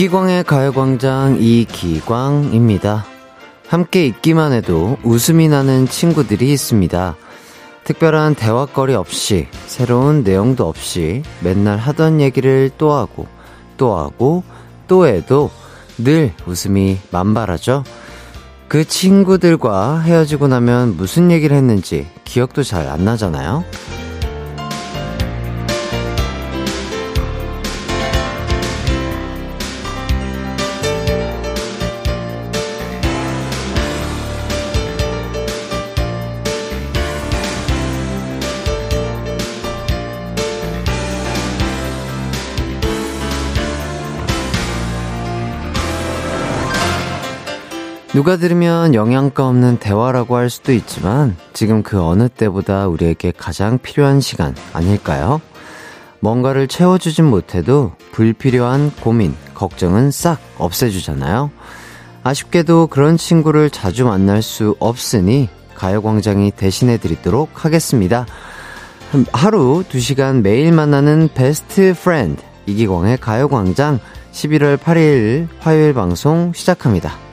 이기광의 가요광장 이기광입니다. 함께 있기만 해도 웃음이 나는 친구들이 있습니다. 특별한 대화거리 없이, 새로운 내용도 없이 맨날 하던 얘기를 또 하고, 또 하고, 또 해도 늘 웃음이 만발하죠. 그 친구들과 헤어지고 나면 무슨 얘기를 했는지 기억도 잘 안 나잖아요. 누가 들으면 영양가 없는 대화라고 할 수도 있지만 지금 그 어느 때보다 우리에게 가장 필요한 시간 아닐까요? 뭔가를 채워주진 못해도 불필요한 고민, 걱정은 싹 없애주잖아요. 아쉽게도 그런 친구를 자주 만날 수 없으니 가요광장이 대신해 드리도록 하겠습니다. 하루 2시간 매일 만나는 best friend 이기광의 가요광장 11월 8일 화요일 방송 시작합니다.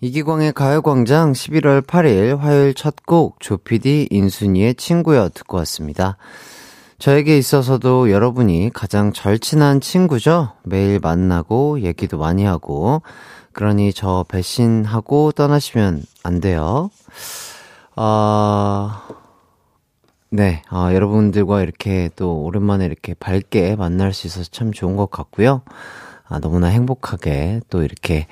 이기광의 가요광장 11월 8일 화요일 첫 곡 조피디 인순이의 친구여 듣고 왔습니다. 저에게 있어서도 여러분이 가장 절친한 친구죠? 매일 만나고 얘기도 많이 하고 그러니 저 배신하고 떠나시면 안 돼요. 아, 네, 아, 여러분들과 이렇게 또 오랜만에 이렇게 밝게 만날 수 있어서 참 좋은 것 같고요. 아, 너무나 행복하게 또 이렇게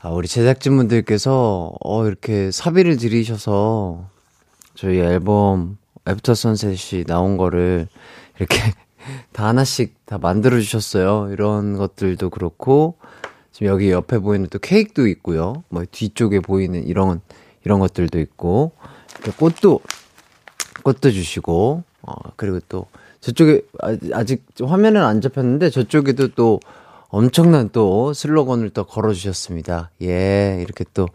아, 우리 제작진분들께서, 어, 이렇게 사비를 들이셔서, 저희 앨범, After Sunset이 나온 거를, 이렇게 다 하나씩 다 만들어 주셨어요. 이런 것들도 그렇고, 지금 여기 옆에 보이는 또 케이크도 있고요. 뭐, 뒤쪽에 보이는 이런, 이런 것들도 있고, 꽃도, 꽃도 주시고, 어, 그리고 또, 저쪽에, 아직 화면은 안 잡혔는데, 저쪽에도 또, 엄청난 또 슬로건을 또 걸어주셨습니다. 예, 이렇게 또,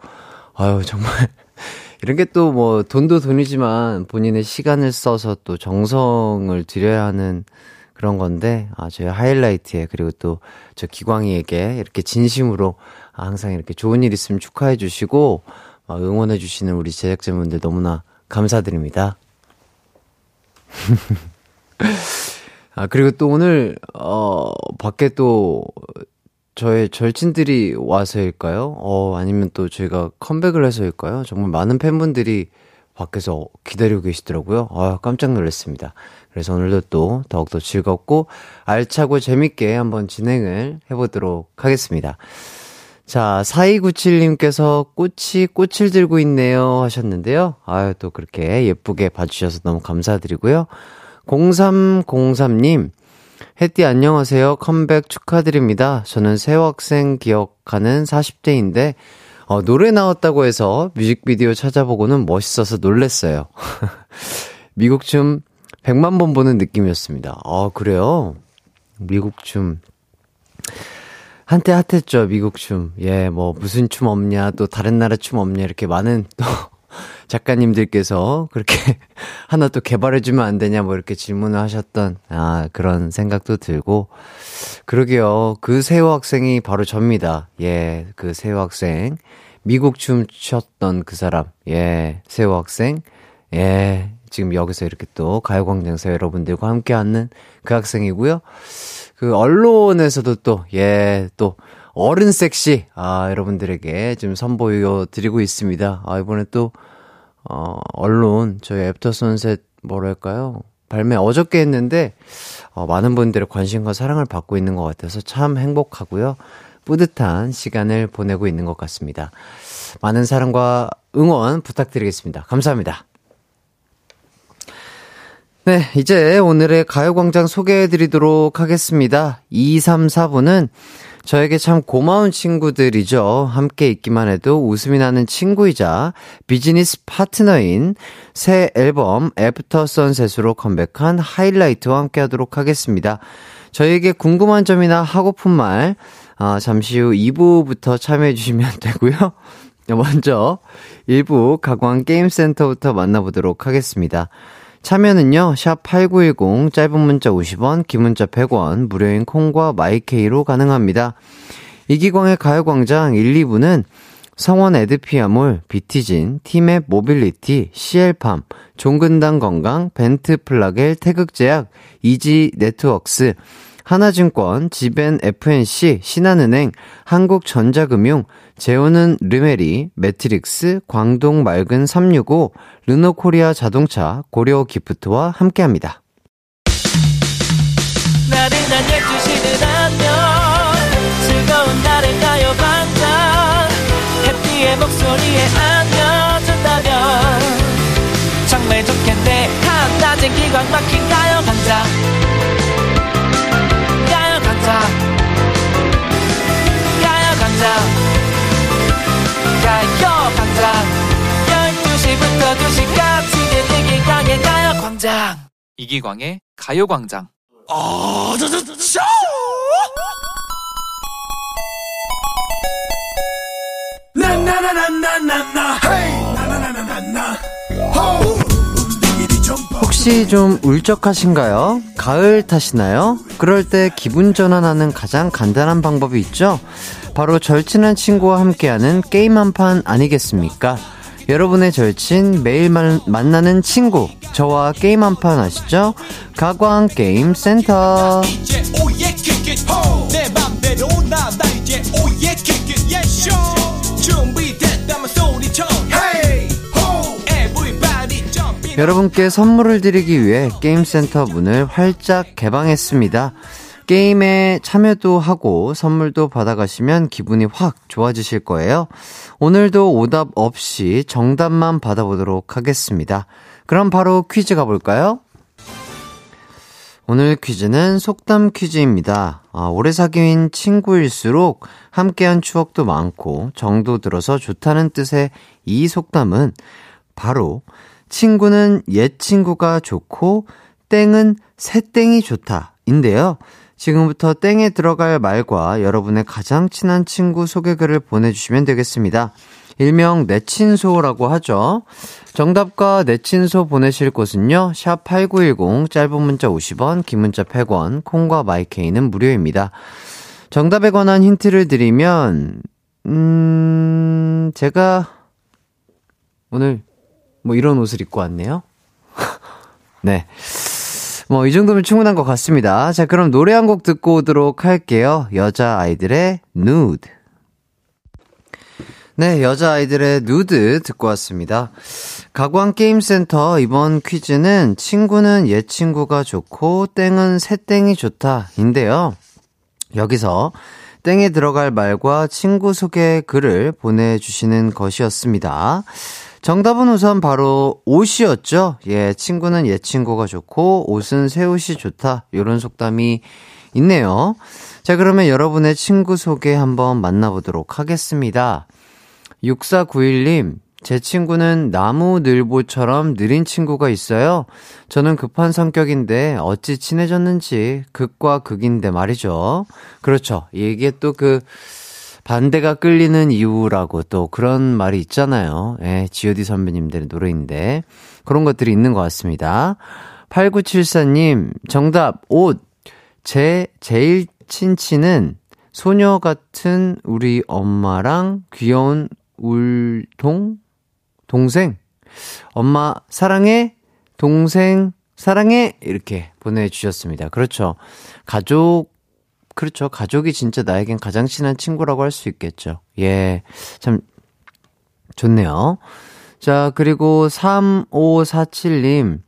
아유, 정말. 이런 게 또 뭐 돈도 돈이지만 본인의 시간을 써서 또 정성을 들여야 하는 그런 건데, 아, 저희 하이라이트에 그리고 또 저 기광이에게 이렇게 진심으로 항상 이렇게 좋은 일 있으면 축하해 주시고, 응원해 주시는 우리 제작진분들 너무나 감사드립니다. 아, 그리고 또 오늘, 어, 밖에 또, 저의 절친들이 와서일까요? 어, 아니면 또 저희가 컴백을 해서일까요? 정말 많은 팬분들이 밖에서 기다리고 계시더라고요. 아, 깜짝 놀랐습니다. 그래서 오늘도 또 더욱더 즐겁고 알차고 재밌게 한번 진행을 해보도록 하겠습니다. 자, 4297님께서 꽃이 꽃을 들고 있네요 하셨는데요. 아유, 또 그렇게 예쁘게 봐주셔서 너무 감사드리고요. 0303님, 혜띠 안녕하세요. 컴백 축하드립니다. 저는 새학생 기억하는 40대인데, 어, 노래 나왔다고 해서 뮤직비디오 찾아보고는 멋있어서 놀랬어요. 미국 춤 100만 번 보는 느낌이었습니다. 아, 그래요? 미국 춤. 한때 핫했죠, 미국 춤. 예, 뭐, 무슨 춤 없냐, 또 다른 나라 춤 없냐, 이렇게 많은 또 작가님들께서 그렇게 하나 또 개발해주면 안 되냐 뭐 이렇게 질문을 하셨던 아 그런 생각도 들고. 그러게요. 그 세호 학생이 바로 접니다. 예 그 세호 학생. 미국 춤 췄던 그 사람. 예 세호 학생. 예 지금 여기서 이렇게 또 가요광장에서 여러분들과 함께 하는 그 학생이고요. 그 Alone에서도 또 예, 또 어른 섹시 아 여러분들에게 지금 선보여 드리고 있습니다. 아 이번에 또 어, Alone, 저희 After Sunset, 뭐랄까요. 발매 어저께 했는데, 어, 많은 분들의 관심과 사랑을 받고 있는 것 같아서 참 행복하고요. 뿌듯한 시간을 보내고 있는 것 같습니다. 많은 사랑과 응원 부탁드리겠습니다. 감사합니다. 네, 이제 오늘의 가요광장 소개해 드리도록 하겠습니다. 2, 3, 4부는 저에게 참 고마운 친구들이죠. 함께 있기만 해도 웃음이 나는 친구이자 비즈니스 파트너인 새 앨범 After Sunset으로 컴백한 하이라이트와 함께 하도록 하겠습니다. 저에게 궁금한 점이나 하고픈 말, 어, 잠시 후 2부부터 참여해 주시면 되고요. 먼저 1부 가광 게임센터부터 만나보도록 하겠습니다. 참여는요, 샵 8910, 짧은 문자 50원, 긴 문자 100원, 무료인 콩과 마이케이로 가능합니다. 이기광의 가요광장 1, 2부는 성원 에드피아몰, 비티진, 티맵 모빌리티, CL팜, 종근당 건강, 벤트 플라겔, 태극제약, 이지 네트웍스, 하나증권, 지벤 FNC, 신한은행, 한국전자금융, 제오는 르메리, 매트릭스, 광동 맑은 365, 르노코리아 자동차, 고려 기프트와 함께합니다. 나른한 12시는 안녕. 즐거운 날을 가요 반짝. 해피의 목소리에 안겨준다면. 정말 좋겠네. 한낮엔 기광 막힌 가요 반짝 강자 가요강자 가요강자 12시부터 2시까지 이기광의 가요광장. 이기광의 가요광장. 어, 저, 저, 저, 저. 나나나나나나나. 헤이! 나나나나나나. 호우 혹시 좀 울적하신가요? 가을 타시나요? 그럴 때 기분 전환하는 가장 간단한 방법이 있죠? 바로 절친한 친구와 함께하는 게임 한 판 아니겠습니까? 여러분의 절친, 매일 만, 만나는 친구, 저와 게임 한 판 아시죠? 가광 게임 센터. 여러분께 선물을 드리기 위해 게임센터 문을 활짝 개방했습니다. 게임에 참여도 하고 선물도 받아가시면 기분이 확 좋아지실 거예요. 오늘도 오답 없이 정답만 받아보도록 하겠습니다. 그럼 바로 퀴즈 가볼까요? 오늘 퀴즈는 속담 퀴즈입니다. 아, 오래 사귄 친구일수록 함께한 추억도 많고 정도 들어서 좋다는 뜻의 이 속담은 바로 친구는 옛 친구가 좋고 땡은 새 땡이 좋다. 인데요. 지금부터 땡에 들어갈 말과 여러분의 가장 친한 친구 소개글을 보내주시면 되겠습니다. 일명 내친소라고 하죠. 정답과 내친소 보내실 곳은요. 샵 8910 짧은 문자 50원, 긴 문자 100원, 콩과 마이케이는 무료입니다. 정답에 관한 힌트를 드리면 음, 제가 오늘 뭐 이런 옷을 입고 왔네요. 네. 뭐 이 정도면 충분한 것 같습니다. 자, 그럼 노래 한 곡 듣고 오도록 할게요. 여자 아이들의 누드. 네, 여자 아이들의 누드 듣고 왔습니다. 가광 게임센터 이번 퀴즈는 친구는 옛 친구가 좋고 땡은 새 땡이 좋다인데요. 여기서 땡에 들어갈 말과 친구 소개 글을 보내주시는 것이었습니다. 정답은 우선 바로 옷이었죠. 예, 친구는 옛 친구가 좋고 옷은 새 옷이 좋다. 요런 속담이 있네요. 자, 그러면 여러분의 친구 소개 한번 만나보도록 하겠습니다. 6491님, 제 친구는 나무 늘보처럼 느린 친구가 있어요. 저는 급한 성격인데 어찌 친해졌는지 극과 극인데 말이죠. 그렇죠. 이게 또 그 반대가 끌리는 이유라고 또 그런 말이 있잖아요. 예, GOD 선배님들의 노래인데 그런 것들이 있는 것 같습니다. 8974님, 정답, 옷. 제 제일 친친은 소녀 같은 우리 엄마랑 귀여운 울동? 동생? 엄마, 사랑해? 동생, 사랑해? 이렇게 보내주셨습니다. 그렇죠. 가족 그렇죠. 가족이 진짜 나에겐 가장 친한 친구라고 할 수 있겠죠. 예. 참, 좋네요. 자, 그리고 3547님.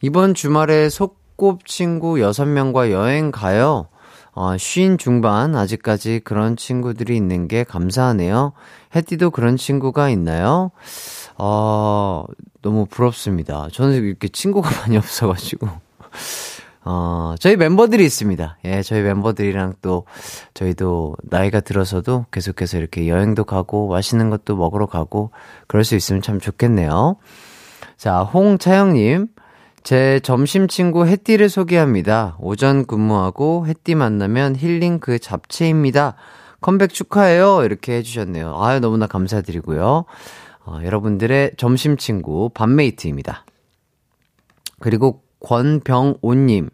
이번 주말에 속곱 친구 6명과 여행 가요. 어, 쉰 중반, 아직까지 그런 친구들이 있는 게 감사하네요. 해띠도 그런 친구가 있나요? 어, 너무 부럽습니다. 저는 이렇게 친구가 많이 없어가지고. 어, 저희 멤버들이 있습니다. 예, 저희 멤버들이랑 또, 저희도 나이가 들어서도 계속해서 이렇게 여행도 가고, 맛있는 것도 먹으러 가고, 그럴 수 있으면 참 좋겠네요. 자, 홍차영님. 제 점심 친구 햇띠를 소개합니다. 오전 근무하고 햇띠 만나면 힐링 그 잡채입니다. 컴백 축하해요. 이렇게 해주셨네요. 아유, 너무나 감사드리고요. 어, 여러분들의 점심 친구, 밤메이트입니다. 그리고 권병오님.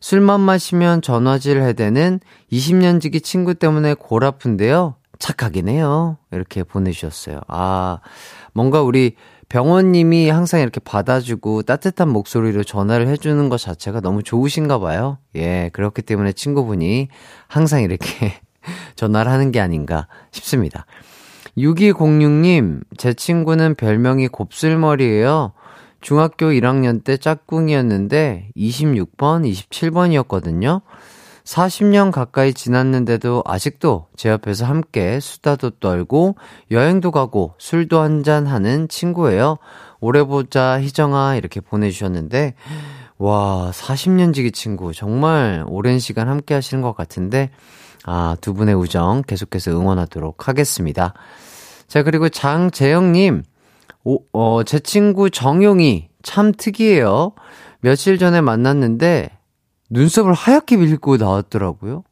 술만 마시면 전화질 해대는 20년 지기 친구 때문에 골 아픈데요. 착하긴 해요. 이렇게 보내주셨어요. 아, 뭔가 우리 병원님이 항상 이렇게 받아주고 따뜻한 목소리로 전화를 해주는 것 자체가 너무 좋으신가 봐요. 예, 그렇기 때문에 친구분이 항상 이렇게 전화를 하는 게 아닌가 싶습니다. 6206님, 제 친구는 별명이 곱슬머리예요. 중학교 1학년 때 짝꿍이었는데 26번, 27번이었거든요. 40년 가까이 지났는데도 아직도 제 옆에서 함께 수다도 떨고 여행도 가고 술도 한잔 하는 친구예요. 오래 보자, 희정아. 이렇게 보내주셨는데, 와, 40년 지기 친구. 정말 오랜 시간 함께 하시는 것 같은데, 아, 두 분의 우정 계속해서 응원하도록 하겠습니다. 자, 그리고 장재영님, 오, 어, 제 친구 정용이 참 특이해요. 며칠 전에 만났는데, 눈썹을 하얗게 밀고 나왔더라고요.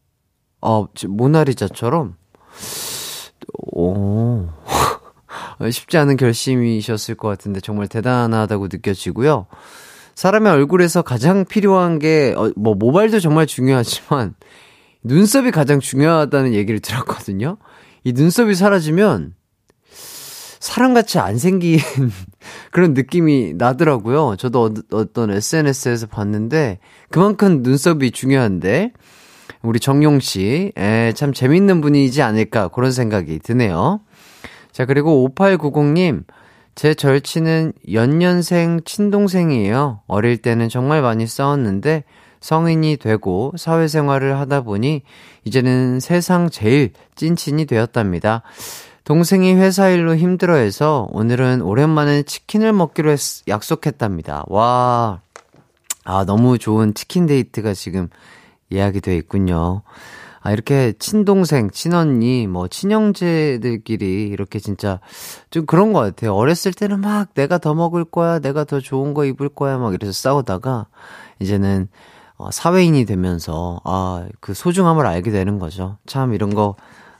아, 모나리자처럼. 오. 쉽지 않은 결심이셨을 것 같은데 정말 대단하다고 느껴지고요. 사람의 얼굴에서 가장 필요한 게, 어, 뭐, 모발도 정말 중요하지만, 눈썹이 가장 중요하다는 얘기를 들었거든요. 이 눈썹이 사라지면, 사람같이 안 생긴 그런 느낌이 나더라고요. 저도 어, 떤 SNS에서 봤는데 그만큼 눈썹이 중요한데 우리 정용 씨, 에, 참 재밌는 분이지 않을까 그런 생각이 드네요. 자, 그리고 5890님, 제 절친은 연년생 친동생이에요. 어릴 때는 정말 많이 싸웠는데 성인이 되고 사회생활을 하다 보니 이제는 세상 제일 찐친이 되었답니다. 동생이 회사 일로 힘들어해서 오늘은 오랜만에 치킨을 먹기로 했, 약속했답니다. 와, 아, 너무 좋은 치킨 데이트가 지금 예약이 되어 있군요. 아, 이렇게 친동생, 친언니, 뭐, 친형제들끼리 이렇게 진짜 좀 그런 것 같아요. 어렸을 때는 막 내가 더 먹을 거야, 내가 더 좋은 거 입을 거야, 막 이래서 싸우다가 이제는 어, 사회인이 되면서 아, 그 소중함을 알게 되는 거죠. 참 이런 거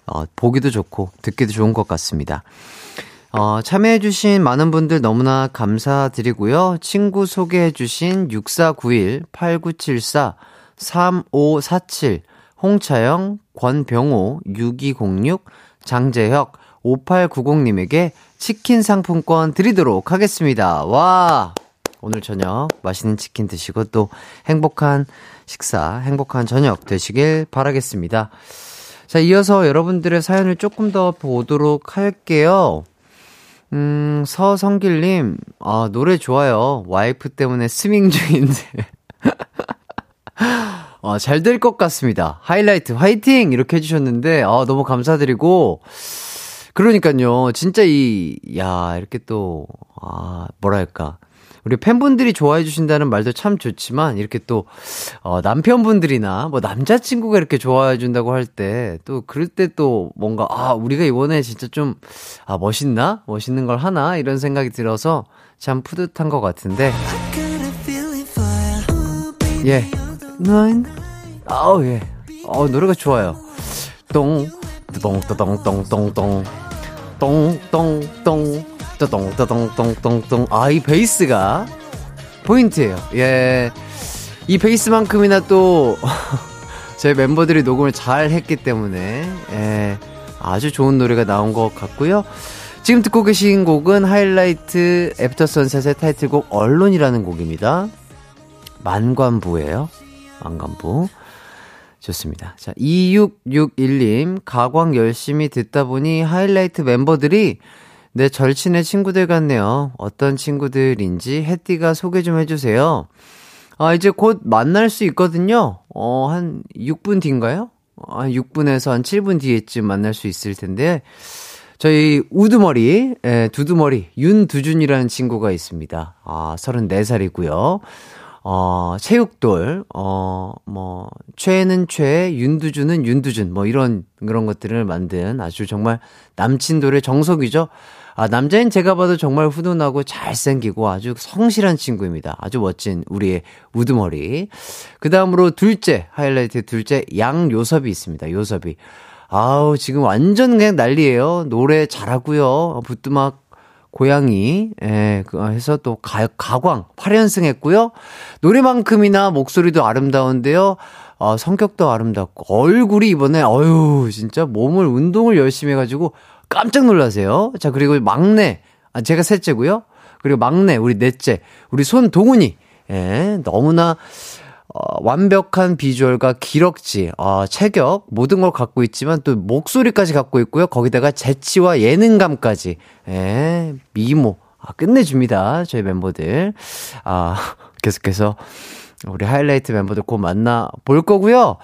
어, 보기도 좋고 듣기도 좋은 것 같습니다. 어, 참여해주신 많은 분들 너무나 감사드리고요. 친구 소개해주신 6491-8974-3547, 홍차영, 권병호, 6206, 장재혁, 5890님에게 치킨 상품권 드리도록 하겠습니다. 와! 오늘 저녁 맛있는 치킨 드시고 또 행복한 식사, 행복한 저녁 되시길 바라겠습니다. 자, 이어서 여러분들의 사연을 조금 더 보도록 할게요. 음, 서성길님, 아, 노래 좋아요. 와이프 때문에 스밍 중인데. 아, 잘 될 것 같습니다. 하이라이트, 화이팅! 이렇게 해주셨는데, 아, 너무 감사드리고, 그러니까요, 진짜 이, 야, 이렇게 또, 아, 뭐랄까. 우리 팬분들이 좋아해 주신다는 말도 참 좋지만 이렇게 또 어, 남편분들이나 뭐 남자친구가 이렇게 좋아해 준다고 할 때 또 그럴 때 또 뭔가 아 우리가 이번에 진짜 좀 아 멋있나? 멋있는 걸 하나? 이런 생각이 들어서 참 뿌듯한 것 같은데. 예. 난, 아우 예, 어 노래가 좋아요. 똥. 똥 똥 똥 똥 똥 똥 똥 똥 떠동, 똥똥똥. 아, 이 베이스가 포인트예요. 예. 이 베이스만큼이나 또, 저희 멤버들이 녹음을 잘 했기 때문에, 예. 아주 좋은 노래가 나온 것 같고요. 지금 듣고 계신 곡은 하이라이트 After Sunset의 타이틀곡 Alone이라는 곡입니다. 만관부예요. 만관부. 좋습니다. 자, 2661님, 가광 열심히 듣다 보니 하이라이트 멤버들이 내 절친의 친구들 같네요. 어떤 친구들인지 해띠가 소개 좀 해주세요. 아, 이제 곧 만날 수 있거든요. 어, 한 6분 뒤인가요? 한 6분에서 한 7분 뒤에쯤 만날 수 있을 텐데, 저희 우두머리, 예, 두두머리, 윤두준이라는 친구가 있습니다. 아, 34살이고요. 어, 체육돌, 어, 뭐, 최는 최, 윤두준은 윤두준, 뭐 이런, 그런 것들을 만든 아주 정말 남친돌의 정석이죠. 아, 남자인 제가 봐도 정말 훈훈하고 잘생기고 아주 성실한 친구입니다. 아주 멋진 우리의 우두머리. 그 다음으로 둘째, 하이라이트 둘째, 양요섭이 있습니다. 요섭이. 아우, 지금 완전 그냥 난리예요 노래 잘하고요. 부뚜막 고양이, 예, 그, 해서 또 가, 가광 8연승 했고요. 노래만큼이나 목소리도 아름다운데요. 어, 성격도 아름답고, 얼굴이 이번에, 어유 진짜 몸을 운동을 열심히 해가지고 깜짝 놀라세요. 자, 그리고 막내, 아, 제가 셋째고요. 그리고 막내, 우리 넷째, 우리 손동훈이, 예, 너무나, 어, 완벽한 비주얼과 기럭지, 어, 체격, 모든 걸 갖고 있지만 또 목소리까지 갖고 있고요. 거기다가 재치와 예능감까지, 예, 미모, 아, 끝내줍니다. 저희 멤버들. 아, 계속해서 우리 하이라이트 멤버들 곧 만나 볼 거고요.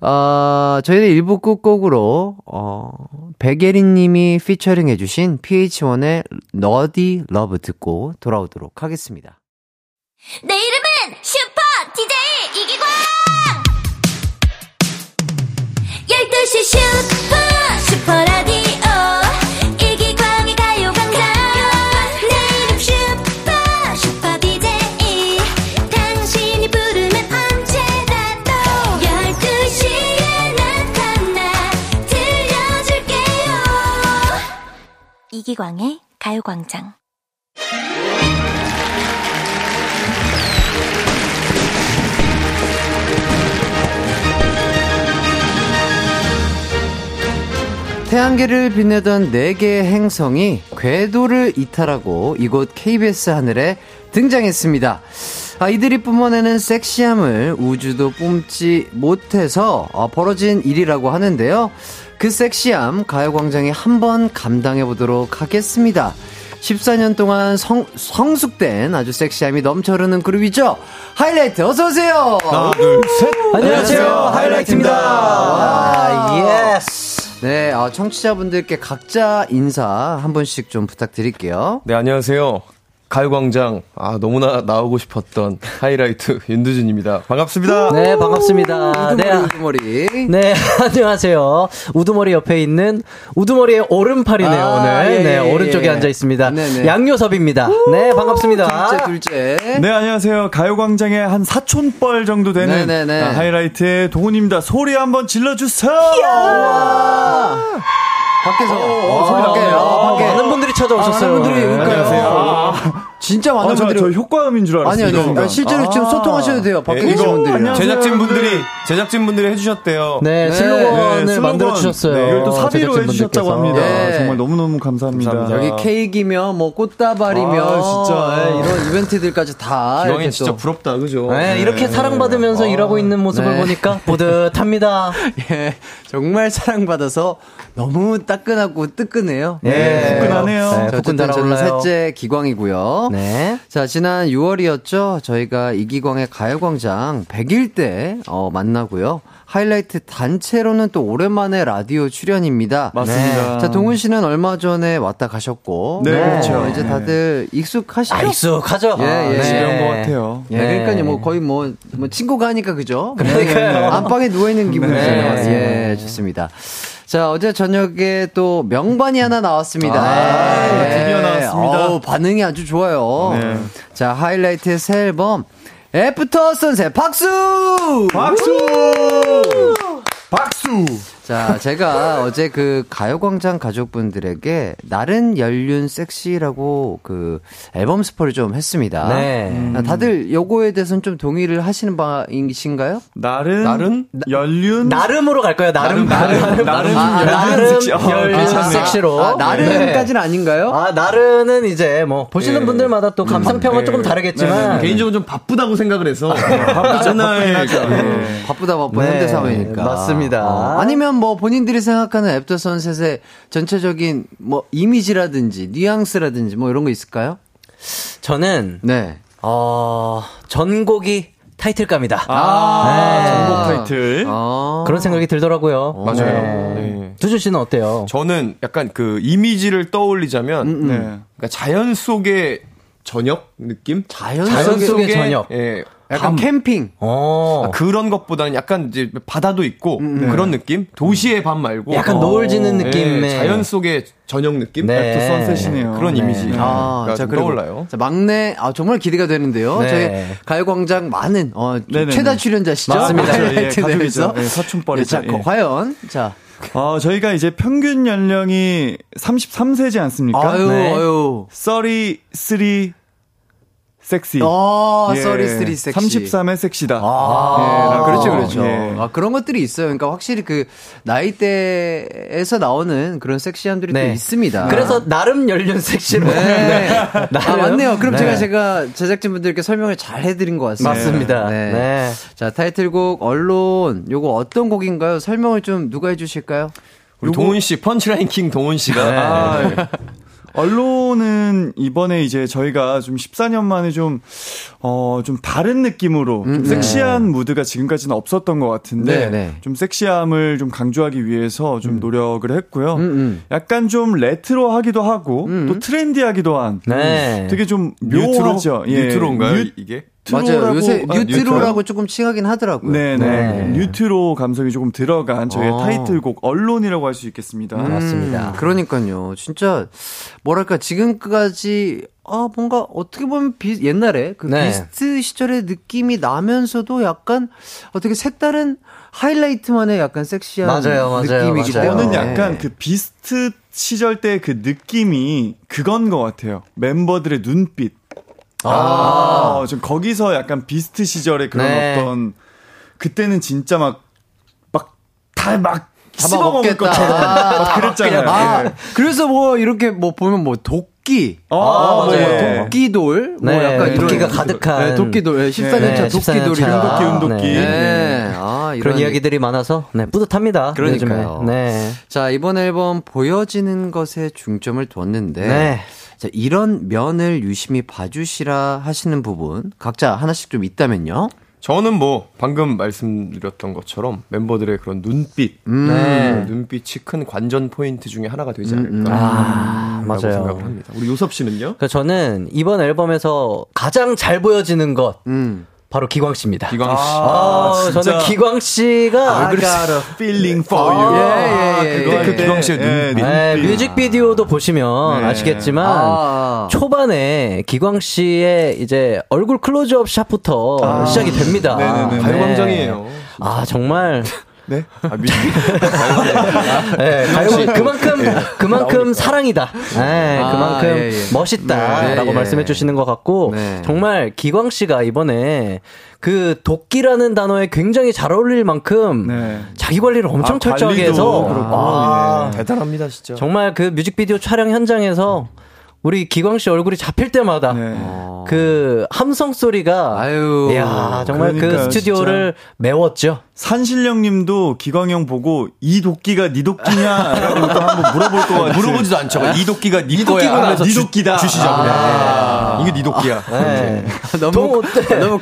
어, 저희는 일부 끝곡으로, 어, 백예린 님이 피처링 해주신 pH-1의 Nerdy Love 듣고 돌아오도록 하겠습니다. 내 이름은 슈퍼 DJ 이기광! 12시 슈 가요광장. 태양계를 빛내던 4개의 행성이 궤도를 이탈하고 이곳 KBS 하늘에 등장했습니다. 아, 이들이 뿜어내는 섹시함을 우주도 뿜지 못해서 어, 벌어진 일이라고 하는데요. 그 섹시함 가요광장에 한번 감당해 보도록 하겠습니다. 14년 동안 성, 성숙된 아주 섹시함이 넘쳐 흐르는 그룹이죠. 하이라이트 어서 오세요. 하나, 둘, 셋. 안녕하세요. 하이라이트입니다. 와, yes. 네, 어, 청취자분들께 각자 인사 한 분씩 좀 부탁드릴게요. 네, 안녕하세요. 가요광장, 아, 너무나 나오고 싶었던 하이라이트 윤두준입니다. 반갑습니다. 네, 반갑습니다. 우두머리, 네, 우두머리. 네, 안녕하세요. 우두머리 옆에 있는 우두머리의 오른팔이네요, 아, 오늘. 예, 네, 예, 오른쪽에 예. 앉아 있습니다. 네네. 양요섭입니다. 네, 반갑습니다. 둘째, 둘째. 네, 안녕하세요. 가요광장의 한 사촌뻘 정도 되는 네네네. 아, 하이라이트의 동훈입니다. 소리 한번 질러주세요! 밖에서. 어, 소리 밖에. 아, 어, 밖에. 많은 분들이 찾아오셨어요. 많은 분들이, 네. 그러니까요. 안녕하세요. 진짜 많은 어, 저, 분들이. 저 효과음인 줄 알았어요. 아니, 아니요. 순간. 실제로 지금 소통하셔도 돼요. 밖에 네, 계신 이거 분들이. 안녕하세요. 제작진 분들이, 제작진 분들이 해주셨대요. 네, 네. 슬로건을 네, 슬로건. 만들어 주셨어요. 네, 이걸 또 사비로. 해주셨다고 합니다. 네. 정말 너무 너무 감사합니다. 감사합니다. 여기 케이크며, 뭐, 꽃다발이며. 아, 진짜. 네, 이런 이벤트들까지 다. 이렇게 진짜 또. 부럽다, 그죠? 네, 이렇게 사랑받으면서 일하고 있는 모습을 네. 보니까 뿌듯합니다. 예, 정말 사랑받아서 너무 따끈하고 뜨끈해요. 네. 네, 어쨌든 저는 달아올라요. 셋째 기광이고요. 네. 자, 지난 6월이었죠. 저희가 이기광의 가요광장 100일 때 어, 만나고요. 하이라이트 단체로는 또 오랜만에 라디오 출연입니다. 맞습니다. 자, 동훈 씨는 얼마 전에 왔다 가셨고. 네, 그렇죠. 이제 다들 익숙하시죠? 아, 익숙하죠? 예, 예. 네. 집에 온것 같아요. 예, 네. 그러니까요. 뭐 거의 뭐, 뭐 친구가 하니까 그죠? 그러니까요. 안방에 누워있는 기분이잖아요. 네. 예, 좋습니다. 자, 어제 저녁에 또 명반이 하나 나왔습니다. 아, 예. 드디어 나왔습니다. 어우, 반응이 아주 좋아요. 네. 자, 하이라이트의 새 앨범, After Sunset, 박수! 박수! 박수! 자, 제가 어제 그 가요광장 가족분들에게 나른 연륜 섹시라고 그 앨범 스포를 좀 했습니다. 네. 아, 다들 요거에 대해서는 좀 동의를 하시는 바이신가요? 나른, 나른? 연륜, 나름으로 갈까요? 나름, 나름, 나름, 나름. 섹시로. 아, 나름까지는 네. 아닌가요? 아, 나르는 이제 뭐 보시는 예. 분들마다 또 감상평은 예. 조금 다르겠지만 개인적으로 좀 바쁘다고 생각을 해서. 예. 바쁘다 바쁜 네, 현대 사회니까. 맞습니다. 어, 아니면 뭐 본인들이 생각하는 After Sunset의 전체적인 뭐 이미지라든지 뉘앙스라든지 뭐 이런 거 있을까요? 저는 네. 어 전곡이 타이틀감이다. 아, 네. 전곡 타이틀. 어. 그런 생각이 들더라고요. 맞아요. 네. 네. 두준 씨는 어때요? 저는 약간 그 이미지를 떠올리자면, 네. 그러니까 자연 속의 저녁 느낌? 자연, 자연 속에 속의 저녁. 예. 약간 밤. 캠핑. 어. 아, 그런 것보다는 약간 이제 바다도 있고 그런 느낌? 도시의 밤 말고 약간 어, 노을 지는 예, 느낌의 자연 속의 저녁 느낌? 네. 또 선셋이네요. 그런 네. 이미지. 아, 가 자, 떠올라요. 자, 막내, 아, 정말 기대가 되는데요. 네. 저희 가요광장 많은, 어. 최다 출연자시죠? 맞습니다. 하이라이트 예, 가족이죠. 내에서. 예, 사촌뻘이죠. 자, 예. 과연, 자, 어, 저희가 이제 평균 연령이 33세지 않습니까? 아유, 네. 아유. 33 섹시. 아, 예, 33 섹시. 33의 섹시다. 아, 예. 그렇죠, 그렇죠. 예. 아, 그런 것들이 있어요. 그러니까 확실히 그 나이대에서 나오는 그런 섹시함들이 또 네. 있습니다. 그래서 나름 연륜 섹시로. 네. 아, 나름. 맞네요. 그럼 네. 제가 제가 제작진분들께 설명을 잘 해드린 것 같습니다. 맞습니다. 네. 자, 타이틀곡 언론 요거 어떤 곡인가요? 설명을 좀 누가 해주실까요? 우리 동훈 씨, 펀치라인 킹 동훈 씨가. 네. 아, Alone은 이번에 이제 저희가 좀 14년 만에 좀, 어, 좀 다른 느낌으로 좀 섹시한 무드가 지금까지는 없었던 것 같은데, 네, 네. 좀 섹시함을 좀 강조하기 위해서 좀 노력을 했고요. 음. 약간 좀 레트로 하기도 하고, 또 트렌디하기도 한, 네. 되게 좀 뉴트로? 묘하죠. 예. 뉴트로인가요, 뉴- 이게? 맞아요. 트로라고- 요새 아, 뉴트로라고 조금 칭하긴 하더라고요. 네네. 네. 뉴트로 감성이 조금 들어간 저희의 아. 타이틀곡 Alone이라고 할 수 있겠습니다. 맞습니다. 음, 그러니까요. 진짜 뭐랄까 지금까지 아 뭔가 어떻게 보면 비, 옛날에 그 네. 비스트 시절의 느낌이 나면서도 약간 어떻게 색다른 하이라이트만의 약간 섹시한 맞아요, 맞아요, 느낌이기 맞아요. 때문에 저는 약간 그 비스트 시절 때 그 느낌이 그건 것 같아요. 멤버들의 눈빛. 아, 좀 거기서 약간 비스트 시절의 그런 네. 어떤 그때는 진짜 막 막 다막 씹어 먹을 먹겠다. 것처럼 막 그랬잖아요. 아, 예. 그래서 뭐 이렇게 뭐 보면 뭐 도끼 아, 뭐 맞아요. 도끼돌 뭐 네, 약간 이런 도끼가 가득한. 네, 도끼돌 네, 14년차 네, 도끼돌이 14년차. 운동기 운동기. 네. 네. 아, 이런 그런 이야기들이 많아서 네, 뿌듯합니다. 그러니까요. 요즘에. 네. 자, 이번 앨범 보여지는 것에 중점을 뒀는데 네. 자, 이런 면을 유심히 봐주시라 하시는 부분 각자 하나씩 좀 있다면요. 저는 뭐, 방금 말씀드렸던 것처럼 멤버들의 그런 눈빛. 네. 눈빛이 큰 관전 포인트 중에 하나가 되지 않을까. 아, 라고 맞아요. 생각을 합니다. 우리 요섭 씨는요? 저는 이번 앨범에서 가장 잘 보여지는 것 음. 바로 기광 씨입니다. 기광 씨. 아, 진짜. 저는 기광 씨가 I got a feeling for you. 예, 예, 예. 그거 그할 때, 기광 씨의 예, 눈빛. 네, 눈빛. 뮤직비디오도 보시면 네. 아시겠지만 아. 초반에 기광 씨의 이제 얼굴 클로즈업 샷부터 시작이 됩니다. 네네네. 가요광장이에요. 아 정말 네. 아, 뮤직 네, 가요 그만큼 그만큼 사랑이다. 네, 아, 그만큼 예, 예. 멋있다라고 네, 예. 말씀해 주시는 것 같고 네. 정말 기광 씨가 이번에 그 도끼라는 단어에 굉장히 잘 어울릴 만큼 네. 자기 관리를 엄청 아, 철저하게 관리도 해서 그렇고, 아, 대단합니다, 진짜. 정말 그 뮤직비디오 촬영 현장에서 우리 기광 씨 얼굴이 잡힐 때마다 네. 그 함성 소리가 아유. 이야 정말 그 그러니까요, 스튜디오를 메웠죠. 산신령님도 기광형 보고 이 도끼가 네 도끼냐라고 또 한번 물어볼 것 같아요. 물어보지도 않죠. 이 도끼가 네 도끼구나. 거야 네 주- 도끼다. 주시죠. 아. 그래. 이게 네 도끼야. 네. 너무 동- 네. 너무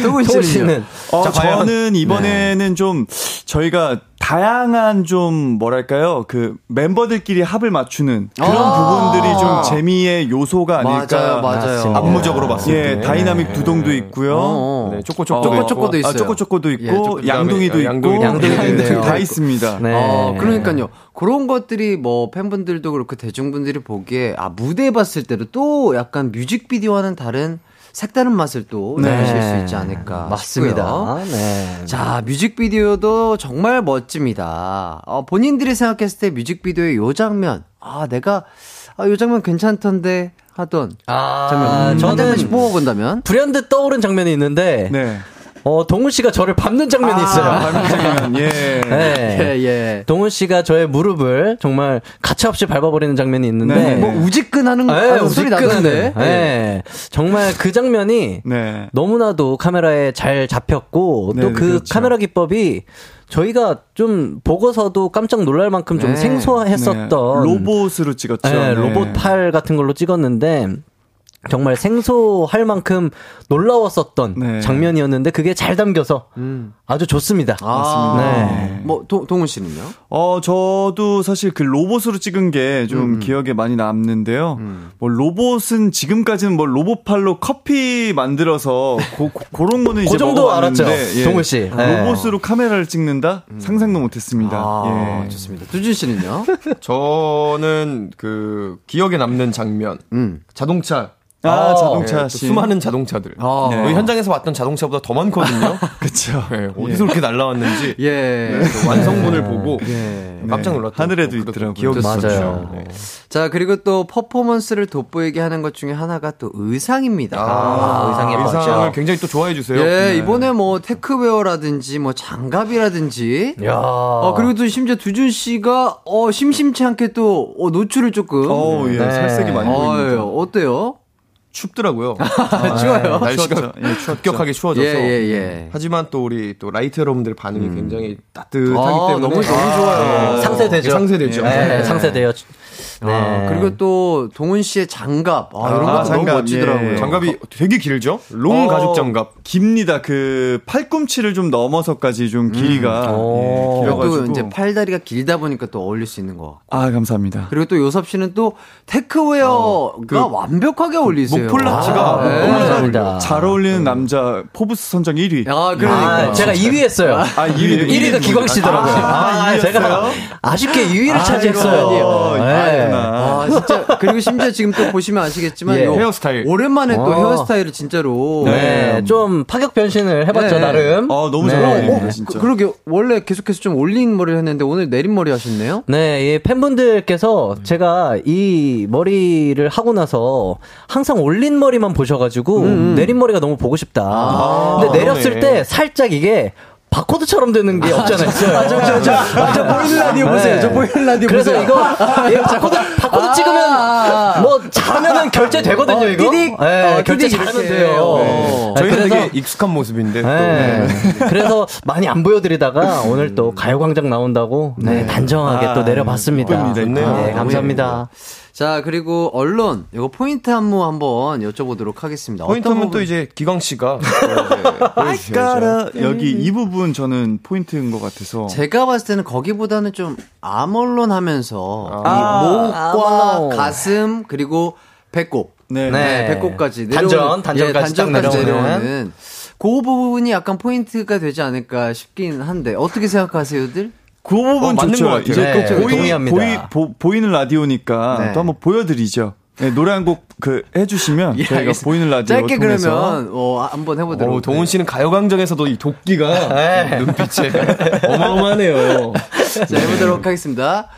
동운 동운 씨는요. 씨는 어, 자, 저는 이번에는 좀 저희가 다양한 좀 뭐랄까요 그 멤버들끼리 합을 맞추는 그런 아. 부분들이 좀 재미의 요소가 아닐까. 맞아요, 맞아요. 안무적으로 봤을 예, 때. 다이나믹 두동도 있고요. 어. 네, 초코초코. 초코초코도 있어요. 아, 초코초코도 있고 예, 초코- 양동이도 그다음에, 있고 예, 있네요. 다 있습니다. 네. 어, 그러니까요. 그런 것들이 뭐 팬분들도 그렇고 대중분들이 보기에 아 무대 봤을 때도 또 약간 뮤직비디오와는 다른 색다른 맛을 또 네. 느끼실 수 있지 않을까 맞습니다. 싶고요. 네. 자, 뮤직비디오도 정말 멋집니다. 어, 본인들이 생각했을 때 뮤직비디오의 요 장면, 아, 내가, 아, 요 장면 괜찮던데 하던 아, 장면. 저는 저는 한번 뽑아본다면? 불현듯 떠오른 장면이 있는데 네. 어, 동훈 씨가 저를 밟는 장면이 있어요. 발명장면 예. 네. 예, 예. 동훈 씨가 저의 무릎을 정말 가차없이 밟아버리는 장면이 있는데 네. 뭐 우직근하는 네, 하는 소리 나던데. 네. 정말 그 장면이 네. 너무나도 카메라에 잘 잡혔고 네, 또그 그렇죠. 카메라 기법이 저희가 좀 보고서도 깜짝 놀랄 만큼 좀 네. 생소했었던 네. 로봇으로 찍었죠. 네, 네. 로봇 팔 같은 걸로 찍었는데 정말 생소할 만큼 놀라웠었던 네. 장면이었는데 그게 잘 담겨서 아주 좋습니다. 아, 네. 뭐, 도, 동훈 씨는요? 어, 저도 사실 그 로봇으로 찍은 게 음, 좀 기억에 많이 남는데요. 뭐 로봇은 지금까지는 뭐 로봇 팔로 커피 만들어서 고, 고, 런 거는 그 이제 정도 먹어봤는데, 알았죠, 예. 동훈 씨. 네. 로봇으로 카메라를 찍는다? 상상도 못했습니다. 아, 예. 좋습니다. 두준 씨는요? 저는 그 기억에 남는 장면. 음. 자동차. 아, 예, 자동차 또 씬. 수많은 자동차들. 아, 네. 현장에서 봤던 자동차보다 더 많거든요. 그쵸. 예, 어디서 그렇게 날라왔는지 예. 그 완성본을 보고 예. 네, 깜짝 놀랐던 하늘에도 있더라고요. 기억이 있었죠. 맞아요. 네. 자, 그리고 또 퍼포먼스를 돋보이게 하는 것 중에 하나가 또 의상입니다. 아, 의상이. 의상을 굉장히 또 좋아해 주세요. 예, 네. 이번에 뭐 techwear라든지 뭐 장갑이라든지 야. 어, 그리고 또 심지어 두준 씨가 어, 심심치 않게 또 어, 노출을 조금 어, 예, 네. 살색이 많이. 예, 어때요? 춥더라고요. 추워요. 날씨가 추웠죠. 예, 추웠죠. 급격하게 추워져서. 예, 예, 예. 하지만 또 우리 또 라이트 여러분들 반응이 굉장히 따뜻하기 아, 때문에 너무, 너무 좋아요. 네. 상쇄되죠. 상쇄되죠. 네, 네. 상쇄돼요. 네. 아, 그리고 또 동운 씨의 장갑. 아, 이런 아, 것도 너무 장갑, 멋지더라고요. 예. 장갑이 되게 길죠? long 어, 가죽 장갑. 깁니다. 그 팔꿈치를 좀 넘어서까지 좀 길이가 오. 예, 그리고 또 길어가지고. 이제 팔다리가 길다 보니까 또 어울릴 수 있는 거. 같고. 아 감사합니다. 그리고 또 요섭 씨는 또 테크웨어가 완벽하게 어울리세요. 목폴라티가 아, 네. 감사합니다. 잘 어울리는 남자 포브스 선정 1위. 아, 그러니까. 아, 제가 2위 했어요. 아 2위 1위가 기광 씨더라고요. 아, 아, 제가 아쉽게 2위를 차지했어요. 네. 아니구나. 아, 진짜. 그리고 심지어 지금 또 보시면 아시겠지만. 예. 요 헤어스타일. 오랜만에 또 어. 헤어스타일을 진짜로. 네, 좀 파격 변신을 해 봤죠, 네. 나름. 어 너무 네. 잘 어, 어울립니다 어, 진짜. 그, 그러게 원래 계속해서 좀 올린 머리를 했는데 오늘 내린 머리 하셨네요? 네, 이 팬분들께서 제가 이 머리를 하고 나서 항상 올린 머리만 보셔 가지고 내린 머리가 너무 보고 싶다. 근데 내렸을 그러네. 때 살짝 이게 바코드처럼 되는 게 없잖아요. 아, 저, 저, 저, 아, 저 보이는 라디오 보세요. 저 보이는 라디오 그래서 보세요. 이거 예, 바코드 바코드 아, 찍으면 아, 아. 뭐 잘하면은 결제 되거든요. 어, 이거. 띠딕. 네, 어, 결제 잘하면. 돼요. 어. 네, 저희는 그래서 되게 익숙한 모습인데. 또. 네. 그래서 많이 안 보여드리다가 오늘 또 가요광장 나온다고 네, 단정하게 또 내려봤습니다. 네, 감사합니다. 자, 그리고 Alone. 이거 포인트 안무 한번 여쭤보도록 하겠습니다. 포인트는 어떤 또 이제 기광 씨가 또 이제 보여주셔야죠. 까라 여기 이 부분 저는 포인트인 것 같아서 제가 봤을 때는 거기보다는 좀 I'm alone 하면서 아, 이 목과 I'm alone. 가슴 그리고 배꼽 네. 네. 배꼽까지 단전, 내려오는- 단전까지 딱 단전까지 내려오는. 내려오는 그 부분이 약간 포인트가 되지 않을까 싶긴 한데 어떻게 생각하세요,들? 그 부분 어, 맞는 좋죠. 것 같아요. 이제 네, 또 보이, 동의합니다. 보이, 보, 보이는 라디오니까 네. 또 한번 보여드리죠. 네, 노래 한 곡 그 해주시면 예, 저희가 알겠습니다. 보이는 라디오 짧게 그러면 어, 한번 해보도록. 어, 동훈 씨는 가요광장에서도 이 도끼가 네. 눈빛에 어마어마하네요. 자, 해보도록 하겠습니다.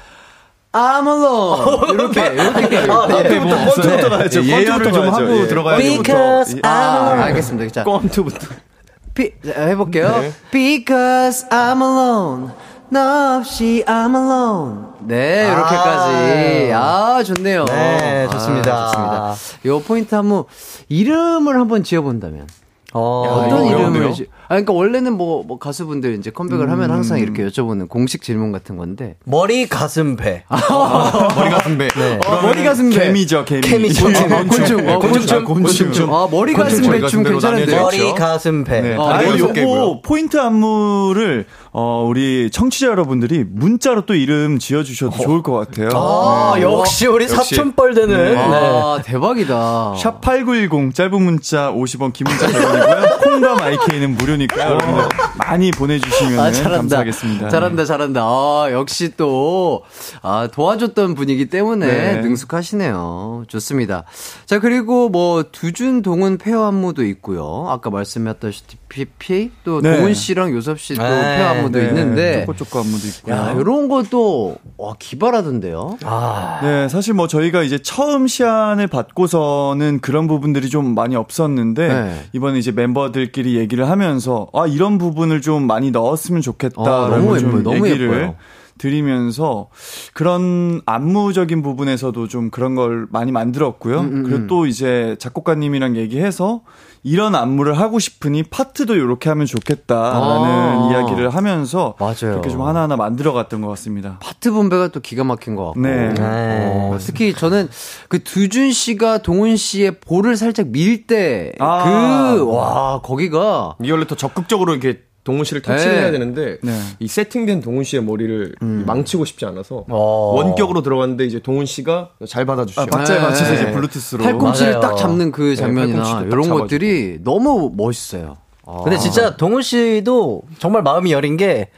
I'm alone. 이렇게 이렇게. 앞에 뭐. 펀트부터 가야죠. 펀트부터 좀. 하고 예. 들어가야 돼요. Because 아, 알겠습니다. 자, 자, 해볼게요. 네. Because I'm alone. 너 없이 I'm alone. 네, 이렇게까지. 아, 좋네요. 네, 좋습니다. 아, 좋습니다. 요 포인트 한번 이름을 한번 지어본다면. 어, 이거 이름을? 지 아, 그러니까 원래는 뭐, 뭐 가수분들 이제 컴백을 하면 항상 이렇게 여쭤보는 공식 질문 같은 건데. 머리, 가슴, 배. 머리 같은 배. 어, 머리 가슴 배. 개미죠, 개미. 개미, 곤충, 어, 곤충, 어, 곤충, 곤충, 곤충. 아, 머리 가슴 곤충, 배춤 가슴? 나뉘어져 머리, 가슴, 배. 네. 어, 아, 요거. 포인트 안무를 어, 우리 청취자 여러분들이 문자로 또 이름 지어주셔도 좋을 것 같아요. 아, 역시 우리. 사촌뻘 되는. 네. 아, 대박이다. 샵8910 짧은 문자 50원 긴 문자 100원이고요. 콩과 my K는 무료 여러분들 많이 보내주시면 아, 잘한다. 감사하겠습니다. 잘한다, 잘한다. 아, 역시 또, 아, 도와줬던 분이기 때문에 네. 능숙하시네요. 좋습니다. 자, 그리고 뭐, 두준, 동은 페어 안무도 있고요. 아까 말씀하셨다시피, 또, 네. 동은 씨랑 요섭 씨도 네, 페어 안무도 네, 있는데, 쪼꼬쪼꼬 안무도 있고요. 야, 요런 것도, 와, 기발하던데요? 아, 네, 사실 뭐 저희가 이제 처음 시안을 받고서는 그런 부분들이 좀 많이 없었는데 네. 이번에 이제 멤버들끼리 얘기를 하면서 아 이런 부분을 좀 많이 넣었으면 아, 좋겠다라고 너무 좀 예뻐요. 너무 얘기를 예뻐요. 드리면서 그런 안무적인 부분에서도 좀 그런 걸 많이 만들었고요. 음, 그리고 또 이제 작곡가님이랑 얘기해서 이런 안무를 하고 싶으니 파트도 이렇게 하면 좋겠다라는 아. 이야기를 하면서 맞아요. 그렇게 좀 하나하나 만들어갔던 것 같습니다. 파트 분배가 또 기가 막힌 것 같고. 네. 어, 특히 저는 그 두준 씨가 동훈 씨의 볼을 살짝 밀 때, 아. 그, 와, 거기가. 이게 원래 더 적극적으로 이렇게 동훈 씨를 터치를 네. 해야 되는데 네. 이 세팅된 동훈 씨의 머리를 망치고 싶지 않아서 어. 원격으로 들어갔는데 이제 동훈 씨가 잘 받아주시죠. 아, 박자에 네. 맞춰서 이제 블루투스로 팔꿈치를 맞아요. 딱 잡는 그 장면이나 이런 잡아주고. 것들이 너무 멋있어요. 아. 근데 진짜 동훈 씨도 정말 마음이 여린 게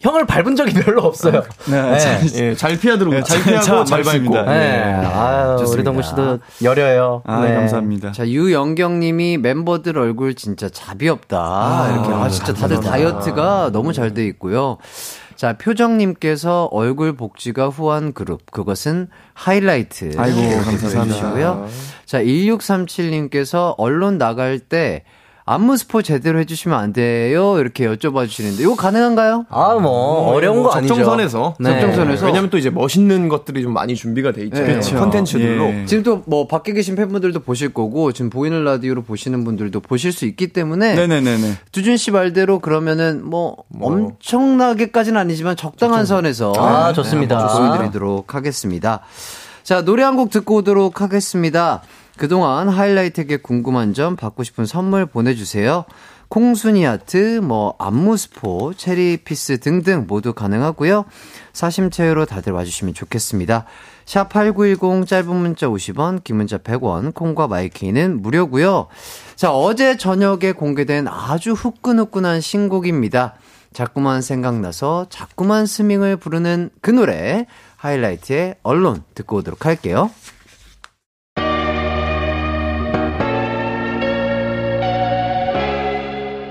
형을 밟은 적이 별로 없어요. 네, 잘- 예, 잘 피하도록 네, 잘 잘- 피하고 잘 밟고. 잘 밟습니다. 네. 아유, 우리 좋습니다. 동훈 씨도 여려요. 아, 네. 감사합니다. 자, 유영경 님이 멤버들 얼굴 진짜 잡이 없다. 이렇게. 아, 진짜 다들 다이어트가 너무 잘 돼 있고요. 자, 표정님께서 얼굴 복지가 후한 그룹. 그것은 하이라이트. 아이고, 감사합니다. 자, 1637님께서 언론 나갈 때 안무 스포 제대로 해주시면 안 돼요? 이렇게 여쭤봐 주시는데, 이거 가능한가요? 아, 뭐, 어려운 거 아니죠. 적정선에서. 네. 적정선에서. 왜냐면 또 이제 멋있는 것들이 좀 많이 준비가 돼 있죠. 네. 컨텐츠들로. 예. 지금 또 뭐 밖에 계신 팬분들도 보실 거고, 지금 보이는 라디오로 보시는 분들도 보실 수 있기 때문에, 네네네네. 두준 씨 말대로 그러면은 뭐, 엄청나게까지는 아니지만 적당한 선에서 아, 좋습니다. 네, 보여드리도록 하겠습니다. 자 노래 한 곡 듣고 오도록 하겠습니다. 그동안 하이라이트에게 궁금한 점 받고 싶은 선물 보내주세요. 콩순이 아트, 뭐 안무 스포, 체리 피스 등등 모두 가능하고요. 사심 채우러 다들 와주시면 좋겠습니다. 샵8910 짧은 문자 50원, 긴 문자 100원, 콩과 my K는 무료고요. 자, 어제 저녁에 공개된 아주 후끈후끈한 신곡입니다. 자꾸만 생각나서 자꾸만 스밍을 부르는 그 노래 하이라이트의 언론 듣고 오도록 할게요.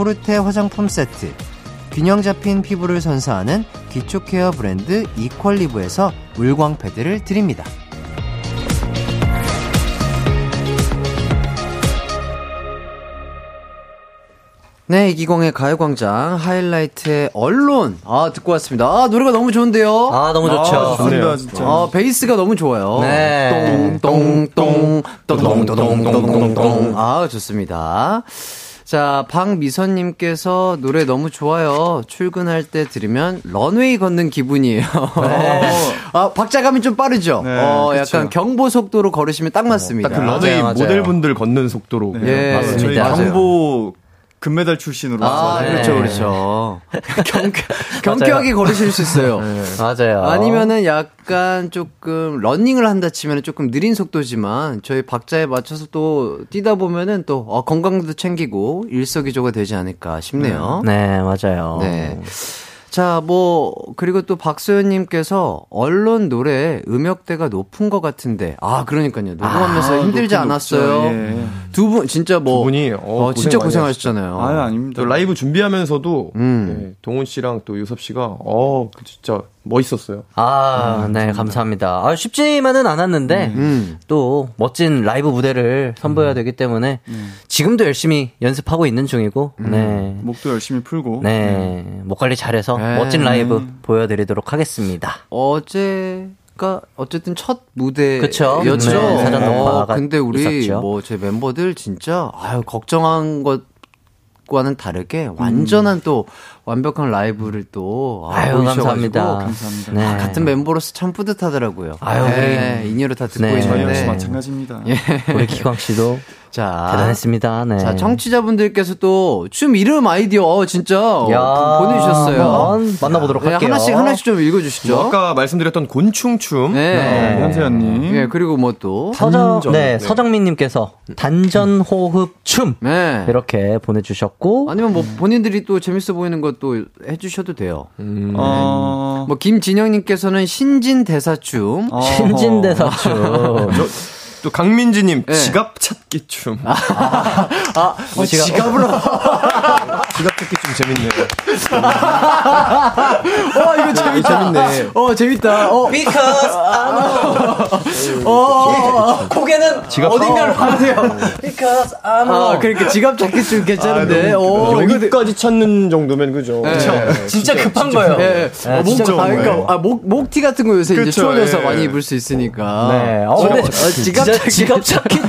코르테 화장품 세트, 균형 잡힌 피부를 선사하는 기초 케어 브랜드 이퀄리브에서 물광 패드를 드립니다. 네, 이기광의 가요광장 하이라이트의 Alone 아 듣고 왔습니다. 아 노래가 너무 좋은데요. 아, 너무 좋죠. 아, 좋습니다, 진짜. 아, 베이스가 너무 좋아요. 네. 똥 똥 똥 똥 똥 똥 똥 똥 똥 아, 좋습니다. 자, 박미선님께서 노래 너무 좋아요. 출근할 때 들으면 런웨이 걷는 기분이에요. 아, 박자감이 좀 빠르죠? 네, 어, 그쵸. 약간 경보 속도로 걸으시면 딱 맞습니다. 딱 그 런웨이 맞아요. 모델분들 걷는 속도로. 예, 맞습니다. 저희 맞아요. 경보 금메달 출신으로. 아, 네. 그렇죠, 그렇죠. 경, 경쾌하게 걸으실 수 있어요. 맞아요. 아니면은 약간 조금 러닝을 한다 치면 조금 느린 속도지만 저희 박자에 맞춰서 또 뛰다 보면은 또 어, 건강도 챙기고 일석이조가 되지 않을까 싶네요. 네, 맞아요. 네. 자, 뭐, 그리고 또 박소연님께서 Alone 노래 음역대가 높은 것 같은데. 아, 그러니까요. 녹음하면서 아, 힘들지 않았어요. 예. 두 분, 진짜 뭐. 두 분이, 어, 어, 진짜 고생 고생하셨잖아요. 아유, 아닙니다. 또 라이브 준비하면서도 음. 네, 동훈 씨랑 또 유섭 씨가 어, 그 진짜 멋있었어요. 아, 네, 감사합니다. 아, 쉽지만은 않았는데, 음. 또 멋진 라이브 무대를 선보여야 되기 때문에, 지금도 열심히 연습하고 있는 중이고, 네. 목도 열심히 풀고. 네, 목 관리 잘해서 네. 멋진 라이브 보여드리도록 하겠습니다. 어제가 어쨌든 첫 무대였죠. 네, 사전 녹화가 근데 우리. 뭐 제 멤버들 진짜 아유 걱정한 것과는 다르게 완전한 또 완벽한 라이브를 또 아, 아유, 감사합니다. 감사합니다. 네. 아, 같은 멤버로서 참 뿌듯하더라고요. 아유, 네, 인이로 다 듣고 네. 저희 역시 있는데. 마찬가지입니다. 예. 우리 기광 씨도 자, 대단했습니다. 네. 자, 청취자분들께서 또 춤 이름 아이디어 어, 진짜 야, 보내주셨어요. 만나보도록 네, 할게요. 하나씩 하나씩 좀 읽어주시죠. 뭐 아까 말씀드렸던 곤충춤. 네. 네, 현세연님. 예, 그리고 뭐 또. 서정. 네, 네. 서정민님께서 단전 호흡 춤 네. 이렇게 보내주셨고 아니면 뭐 본인들이 또 재밌어 보이는 것도 해주셔도 돼요. 음. 어, 뭐 김진영님께서는 신진 대사춤. 어. 신진 대사 춤. 또 강민지님 네. 지갑 찾 기. 끼춤. 아, 어, 지갑, 지갑으로. 지갑 찾기 좀 재밌네요. 어, 이거 재밌다. 재밌네. 어, 재밌다. 어, Because I'm 어, 고개는 지갑 어딘가를 봐세요. Because I'm 아, 그러니까 지갑 찾기 좀 괜찮은데. 어, 이거 여기까지 찾는 정도면 그죠? 네. 진짜 급한 거예요. 예, 네, 어, 목, 진짜 아, 그러니까. 아, 목, 목티 같은 거 요새 이제 그쵸, 추워져서 예. 많이 입을 수 있으니까. 네. 어, 근데 어, 지갑 진짜 찾기. 지갑 찾기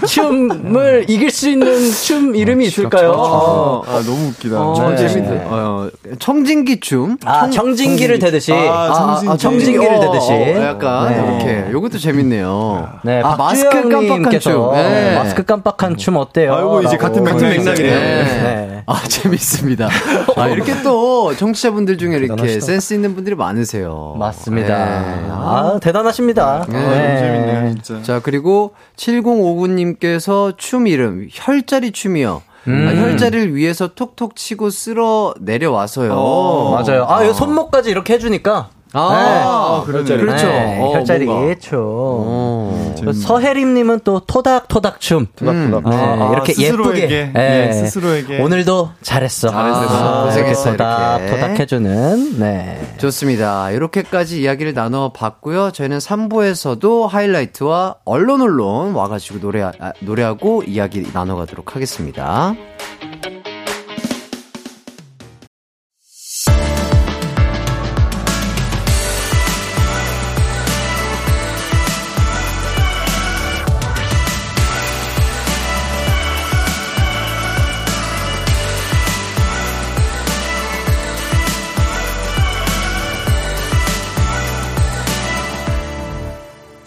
춤을 이길 수 있는 춤 이름이 있을까요? 어. 아, 너무 웃기다. 어, 네. 재밌네. 어, 청진기 춤. 아, 청 진기를 대듯이. 아, 청진기. 아, 청진기를 어, 대듯이. 어, 약간 네. 이렇게. 요것도 재밌네요. 네, 아, 마스크 깜빡한 춤. 네. 마스크 깜빡한 춤 어때요? 아이고, 이제. 같은 맥락이네요. 네. 네. 아, 재밌습니다. 아, 이렇게 또 청취자분들 중에 이렇게 센스 있는 분들이 많으세요. 맞습니다. 네. 아, 대단하십니다. 네. 아, 너무 재밌네요, 진짜. 자, 그리고 7059님께서 춤 이름, 혈자리 춤이요. 음. 아, 혈자리를 위해서 톡톡 치고 쓸어 내려와서요. 어, 맞아요. 아, 이 손목까지 이렇게 해주니까. 아, 그러네. 그렇죠. 네, 어, 혈자리. 춤. 어. 그 서혜림님은 또 토닥토닥 춤. 토닥토닥. 네, 아, 이렇게 스스로에게. 예쁘게. 예, 스스로에게. 오늘도 잘했어. 잘했어. 아, 고생했어, 이렇게 토닥. 토닥 해주는, 네. 좋습니다. 이렇게까지 이야기를 나눠봤고요. 저희는 3부에서도 하이라이트와 언론 언론 와가지고 노래, 아, 노래하고 이야기 나눠가도록 하겠습니다.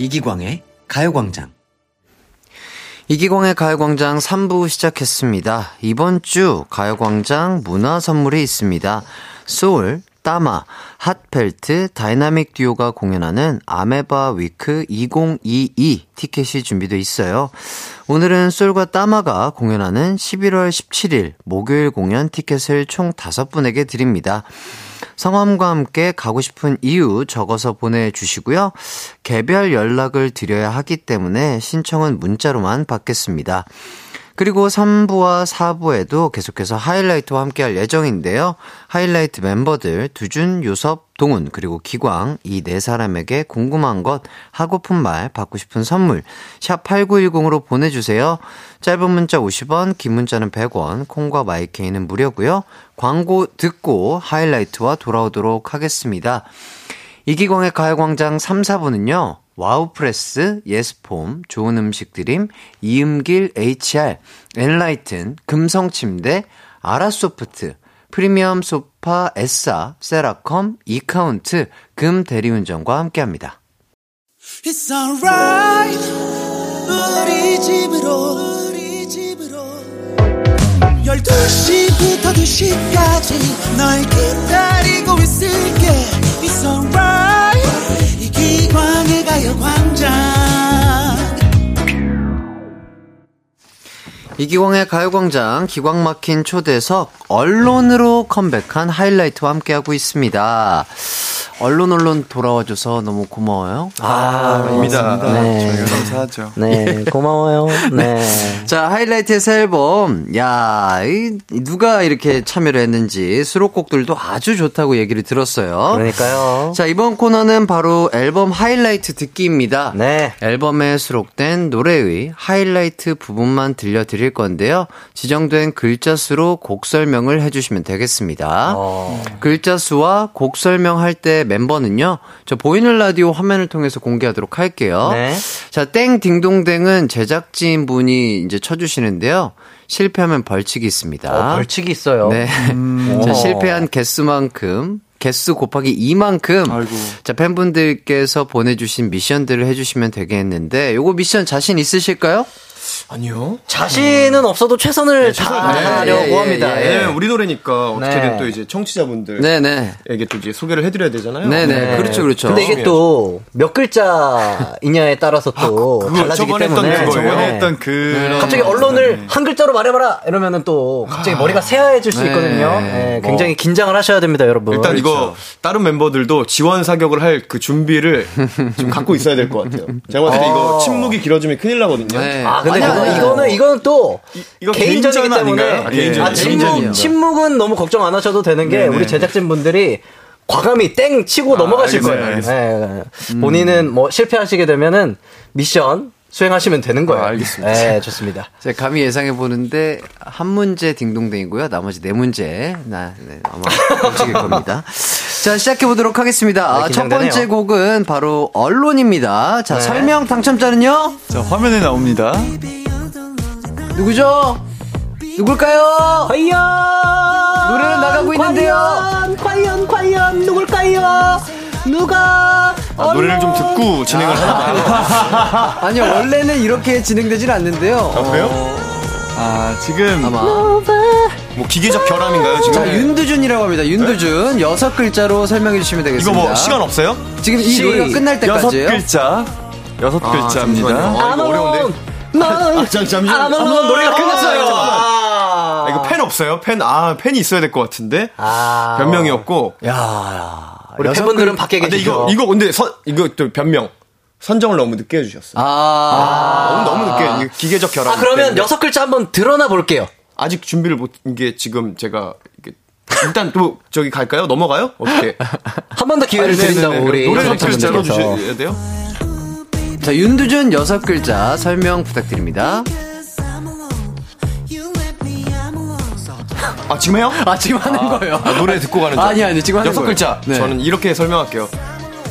이기광의 가요광장. 이기광의 가요광장 3부 시작했습니다. 이번 주 가요광장 문화 선물이 있습니다. 소울, 따마, 핫펠트, 다이나믹 듀오가 공연하는 아메바 위크 2022 티켓이 준비되어 있어요. 오늘은 솔과 따마가 공연하는 11월 17일 목요일 공연 티켓을 총 5분에게 드립니다. 성함과 함께 가고 싶은 이유 적어서 보내주시고요. 개별 연락을 드려야 하기 때문에 신청은 문자로만 받겠습니다. 그리고 3부와 4부에도 계속해서 하이라이트와 함께 할 예정인데요. 하이라이트 멤버들 두준, 요섭, 동훈, 그리고 기광 이 네 사람에게 궁금한 것, 하고픈 말, 받고 싶은 선물 샵 8910으로 보내주세요. 짧은 문자 50원, 긴 문자는 100원, 콩과 마이케이는 무료고요. 광고 듣고 하이라이트와 돌아오도록 하겠습니다. 이기광의 가요광장 3, 4부는요. 와우프레스, 예스폼, 좋은 음식 드림, 이음길 HR, 엔라이튼, 금성침대, 아라소프트, 프리미엄 소파, 에싸, 세라컴, 이카운트, 금 대리운전과 함께합니다. It's alright. 우리 집으로 우리 집으로. 12시부터 2시까지 널 기다리고 있을게. It's alright 이기광의 가요 광장 이기광의 가요광장 기광 막힌 초대석 언론으로 컴백한 하이라이트와 함께하고 있습니다. 언론 언론 돌아와줘서 너무 고마워요. 아, 입니다. 네. 저희가 감사하죠. 네, 고마워요. 네. 자, 하이라이트의 새 앨범. 야, 이, 누가 이렇게 참여를 했는지 수록곡들도 아주 좋다고 얘기를 들었어요. 그러니까요. 자, 이번 코너는 바로 앨범 하이라이트 듣기입니다. 네. 앨범에 수록된 노래의 하이라이트 부분만 들려드릴 건데요. 지정된 글자 수로 곡 설명을 해주시면 되겠습니다. 어. 글자 수와 곡 설명할 때 멤버는요, 저 보이는 라디오 화면을 통해서 공개하도록 할게요. 네. 자, 땡 딩동댕은 제작진 분이 이제 쳐주시는데요. 실패하면 벌칙이 있습니다. 어, 벌칙이 있어요. 네. 자, 실패한 개수만큼 개수 곱하기 2만큼 아이고. 자 팬분들께서 보내주신 미션들을 해주시면 되겠는데 요거 미션 자신 있으실까요? 아니요. 자신은 없어도 최선을 다하려고 예, 예, 합니다. 예, 예. 왜냐면 우리 노래니까 어떻게든 네. 또 이제 청취자분들에게 네네 또 이제 소개를 해드려야 되잖아요. 네네 네. 그렇죠 그렇죠. 근데 이게 또 몇 글자이냐에 따라서 또 그거 달라지기 때문에 그거예요? 저번에 네. 했던 그 갑자기 언론을 한 글자로 말해봐라 이러면은 또 갑자기 머리가 새하얘질 수 네. 있거든요. 네, 굉장히 긴장을 하셔야 됩니다, 여러분. 일단 이거 다른 멤버들도 지원 사격을 할 그 준비를 좀 갖고 있어야 될 것 같아요. 제가 봤을 때 이거 침묵이 길어지면 큰일 나거든요. 네. 아, 근데 아니야, 그거- 아니야. 이거는 이거는 또 이거 개인전이기 개인전 때문에 아닌가요? 아, 개인전. 침묵 개인전이요. 침묵은 너무 걱정 안 하셔도 되는 게 네네. 우리 제작진 분들이 과감히 땡 치고 넘어가실 알겠어요, 거예요. 네, 네. 본인은 뭐 실패하시게 되면은 미션 수행하시면 되는 거예요. 아, 알겠습니다. 네, 좋습니다. 제가 감히 예상해 보는데 한 문제 딩동댕이고요. 나머지 네 문제 나 네, 아마 맞힐 겁니다. 자 시작해 보도록 하겠습니다. 아, 첫 긴장되네요. 번째 곡은 바로 언론입니다. 자 네. 설명 당첨자는요 자, 화면에 나옵니다. 누구죠? 누굴까요? 과연 노래는 나가고 있는데요. 과연 과연 과연 누굴까요? 누가 아, 노래를 좀 듣고 진행을 하나 아니요 원래는 이렇게 진행되진 않는데요. 아, 그래요? 아, 지금 아마 뭐 기계적 결함인가요 지금? 자 윤두준이라고 합니다. 윤두준 여섯 글자로 설명해 주시면 이거 되겠습니다. 뭐 시간 없어요? 지금 이 시- 노래가 끝날 여섯 때까지예요. 글자. 여섯 글자입니다. 잠시만요. 아, 이거 어려운데. 아, 잠, 잠시만요. 아몬 노래가 끝났어요. 아, 이거 펜 없어요? 펜, 아, 펜이 있어야 될 것 같은데. 아. 변명이었고. 우리 여섯 팬분들은 밖에 아, 근데 계시죠. 이거, 이거 근데 선, 이거 또 변명. 선정을 너무 늦게 해주셨어요. 아, 너무, 너무 늦게. 기계적 결함. 아 그러면 때문에. 여섯 글자 한번 드러나 볼게요. 아직 준비를 못, 이게 지금 제가, 이게 일단 또 저기 갈까요? 넘어가요? 어떻게? 한 번 더 기회를 드린다고 네네네. 우리 노래 좀 글자 제작진분들께서. 넣어주셔야 돼요? 자 윤두준 여섯 글자 설명 부탁드립니다. 아, 지금 해요? 아 지금 하는 거예요. 아, 노래 듣고 가는 줄. 아니 아니 지금 하는 여섯 거예요. 글자. 네. 저는 이렇게 설명할게요.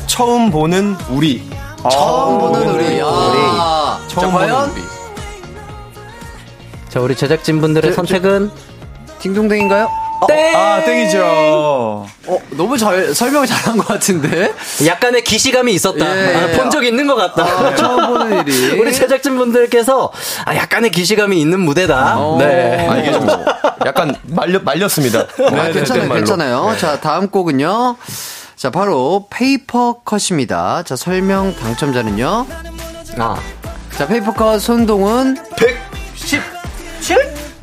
처음 보는 우리. 처음 보는 우리. 아, 자 처음 보는 과연 우리. 자 우리 제작진분들의 저- 선택은 딩동댕인가요? 땡. 아, 땡이죠. 어 너무 잘 설명 잘한 것 같은데. 약간의 기시감이 있었다. 예, 아, 예. 본 적 있는 것 같다. 아, 처음 보는 일이. 우리 제작진분들께서 아, 약간의 기시감이 있는 무대다. 어. 네. 아, 이게 좀 약간 말려, 말렸습니다. 아, 네, 괜찮아요, 네. 괜찮아요. 자, 다음 곡은요. 자, 바로 Paper Cut입니다. 자, 설명 당첨자는요. 아. 자, Paper Cut 손동운 117?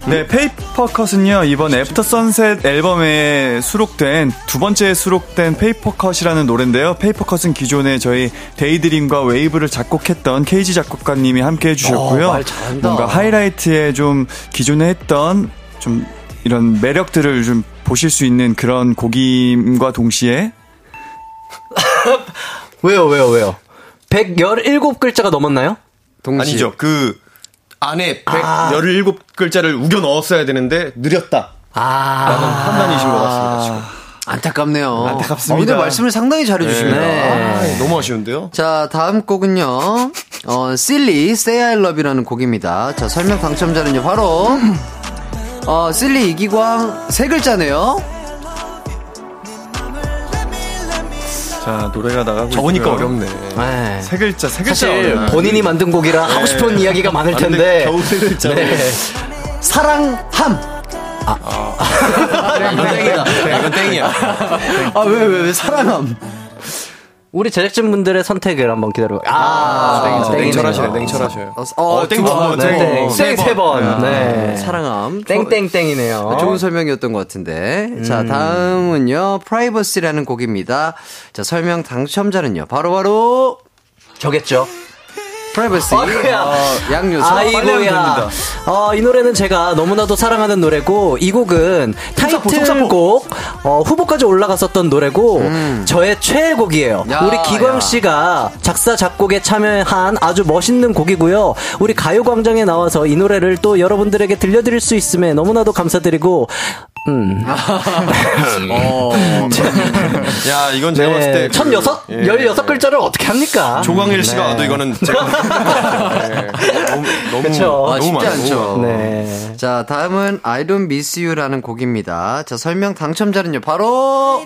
네, Paper Cut은요, 이번 After Sunset 앨범에 수록된, 두 번째 수록된 Paper Cut이라는 노래인데요. Paper Cut은 기존에 저희 Daydream과 Wave를 작곡했던 케이지 작곡가님이 함께 해주셨고요. 어. 뭔가 하이라이트에 좀 기존에 했던 좀 이런 매력들을 좀 보실 수 있는 그런 곡임과 동시에 왜요, 왜요, 왜요? 117글자가 넘었나요? 동시. 아니죠. 그 안에 117글자를 우겨 넣었어야 되는데 느렸다. 아. 라는 판단이신 것 같습니다. 지금. 안타깝네요. 안타깝습니다. 어, 근데 말씀을 상당히 잘해주십니다. 네. 아, 너무 아쉬운데요? 자, 다음 곡은요. 어, Silly, Say I Love이라는 곡입니다. 자, 설명 당첨자는요, 바로, 어, Silly 이기광 세 글자네요. 자, 노래가 나가고 적으니까 있고요. 어렵네. 네. 세 글자, 세 글자. 사실 어려워요. 본인이 만든 곡이라 하고 싶은 이야기가 많을 텐데. 네. 겨우 세 글자로. 네. 사랑함. 이건 땡이다. 이건 땡이야. 아, 왜, 왜, 왜, 사랑함. 우리 제작진분들의 선택을 한번 기다려. 아, 땡이죠. 땡이네요. 냉철하셔요, 냉철하셔요. 어, 어, 땡 네. 땡. 땡, 세 번. 네. 사랑함. 땡땡땡이네요. 좋은 설명이었던 것 같은데. 자, 다음은요, 프라이버시라는 곡입니다. 자, 설명 당첨자는요, 바로바로, 저겠죠. 프라이버시. 아이고야. 어, 양요소. 아이고야. 어, 이 노래는 제가 너무나도 사랑하는 노래고, 이 곡은 타이틀곡, 어, 후보까지 올라갔었던 노래고, 저의 최애곡이에요. 야, 우리 기광 야. 씨가 작사, 작곡에 참여한 아주 멋있는 곡이고요. 우리 가요광장에 나와서 이 노래를 또 여러분들에게 들려드릴 수 있음에 너무나도 감사드리고, 음. 야, 이건 제가 봤을 때. 그- 천 여섯? 예. 열여섯 글자를 어떻게 합니까? 조광일 씨가 와도 이거는 제가. 네. 너무, 너무. 그쵸. 아, 너무 쉽지 많아, 않죠. 네. 자, 다음은 I don't miss you라는 곡입니다. 자, 설명 당첨자는요, 바로,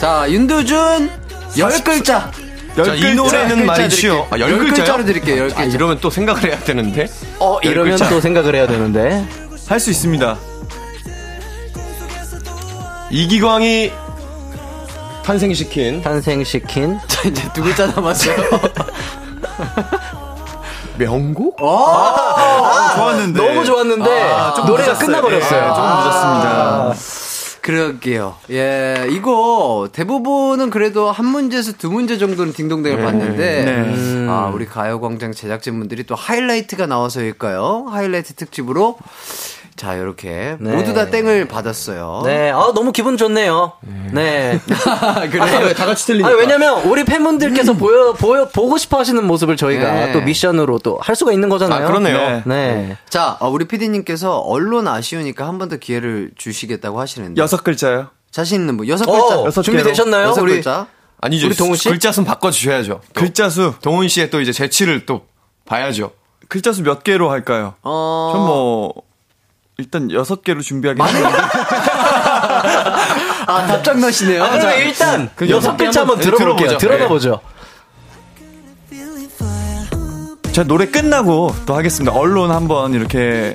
자, 윤두준, 열 글자. 자, 이 노래는 말이죠. 아, 열 열? 글자로 드릴게요, 열 아, 글자. 이러면 또 생각을 해야 되는데. 어, 열 이러면 글자. 또 생각을 해야 되는데. 할 수 있습니다. 이기광이 탄생시킨 탄생시킨. 자, 이제 두 글자 남았어요. 명곡? 좋았는데. 너무 좋았는데 아, 좀 노래가 늦었어요. 끝나버렸어요. 예, 좀 늦었습니다. 그러게요. 예, 이거 대부분은 그래도 한 문제에서 두 문제 정도는 딩동댕을 봤는데, 네. 아, 우리 가요광장 제작진분들이 또 하이라이트가 나와서일까요? 하이라이트 특집으로. 자, 이렇게 네. 모두 다 땡을 받았어요. 네, 아, 너무 기분 좋네요. 네. 그래, 다 같이 틀리니까. 아니, 왜냐면 우리 팬분들께서 보여, 보여, 보고 싶어 하시는 모습을 저희가 네. 또 미션으로 또 할 수가 있는 거잖아요. 아, 그러네요. 네. 네. 자, 어, 우리 PD님께서 언론 아쉬우니까 한 번 더 기회를 주시겠다고 하시는데. 여섯 글자요. 자신 있는 분, 여섯 어, 글자. 여섯 준비되셨나요? 여섯 우리 글자. 아니죠. 우리 동훈 씨? 글자 순 바꿔 주셔야죠. 또. 글자 수. 동훈 씨의 또 이제 재치를 또 봐야죠. 글자 수 몇 개로 할까요? 어. 전 뭐, 일단 여섯 개로 준비하긴 했는데. 아, 답장 넣으시네요. 아, 자, 일단 그 여섯 여섯 개 글자 한번 들어볼게요. 들어가 보죠. 제가 노래 끝나고 또 하겠습니다. 언론 한번 이렇게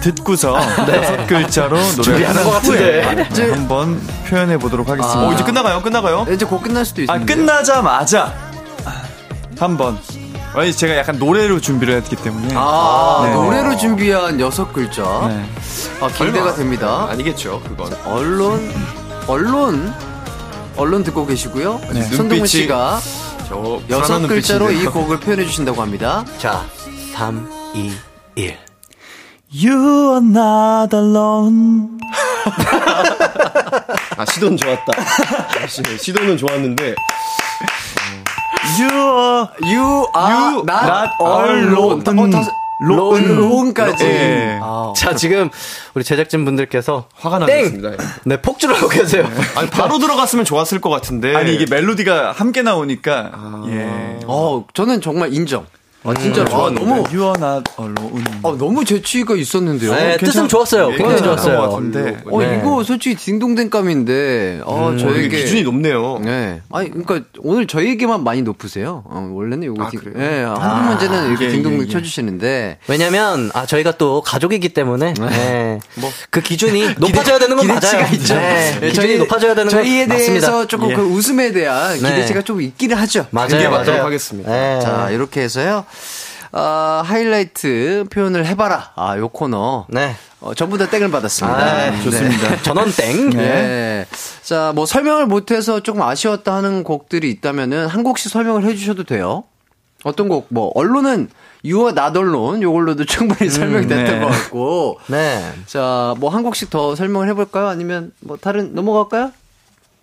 듣고서 여섯 글자로 노래 준비하는 것 같은데. 네, 한번 표현해 보도록 하겠습니다. 어, 이제 끝나가요? 끝나가요? 이제 곧 끝날 수도 아, 있습니다. 끝나자마자 한번. 아니, 제가 약간 노래로 준비를 했기 때문에. 아, 네. 노래로 준비한 여섯 글자. 네. 아, 기대가 설마. 됩니다. 아니겠죠, 그건. 언론, 언론, 언론 듣고 계시고요. 네. 손동훈 눈빛이 씨가 저 여섯 글자로 이 눈빛인데요. 곡을 표현해 주신다고 합니다. 자, 3, 2, 1. You are not alone. 아, 시도는 좋았다. 시- 시도는 좋았는데. You are. You are You not, not alone. alone. 어, 다시, 론, 론까지. 예. 아, 자, 지금 우리 제작진 분들께서 화가. 예. 네, 폭주하고 계세요. 아니, 바로 들어갔으면 좋았을 것 같은데. 아니, 이게 멜로디가 함께 나오니까. 예. 어, 저는 정말 인정. 아, 진짜로. 아, 좋았는데. 너무, You are not alone. 아, 너무 재치가 있었는데요. 네, 뜻은 좋았어요. 굉장히 좋았어요. 같은데. 어, 네. 이거 솔직히 딩동댕감인데, 어, 이게 저에게. 기준이 높네요. 네. 아니, 그러니까 오늘 저에게만 많이 높으세요. 어, 원래는 요거 아, 딩- 그래요? 예, 한두 문제는 이렇게 예, 딩동댕 예, 예. 쳐주시는데. 왜냐면, 아, 저희가 또 가족이기 때문에, 네. 그 기준이 높아져야 되는 건 기대치가 맞아요. 있죠. 네, 예, 기준이 높아져야 되는 건 저희에 맞습니다. 대해서 조금 예. 그 웃음에 대한 네. 기대치가 좀 있기는 하죠. 맞아요, 맞도록. 하겠습니다. 네. 자, 이렇게 해서요. 아, 하이라이트 표현을 해봐라. 아, 요 코너. 네. 어, 전부 다 땡을 받았습니다. 아, 좋습니다. 전원 땡. 네. 자, 뭐 설명을 못해서 조금 아쉬웠다 하는 곡들이 있다면은 한 곡씩 설명을 해주셔도 돼요. 어떤 곡, 뭐, 언론은 유어 나돌론 요걸로도 충분히 설명이 됐던 네. 것 같고. 네. 자, 뭐 한 곡씩 더 설명을 해볼까요? 아니면 뭐 다른 넘어갈까요?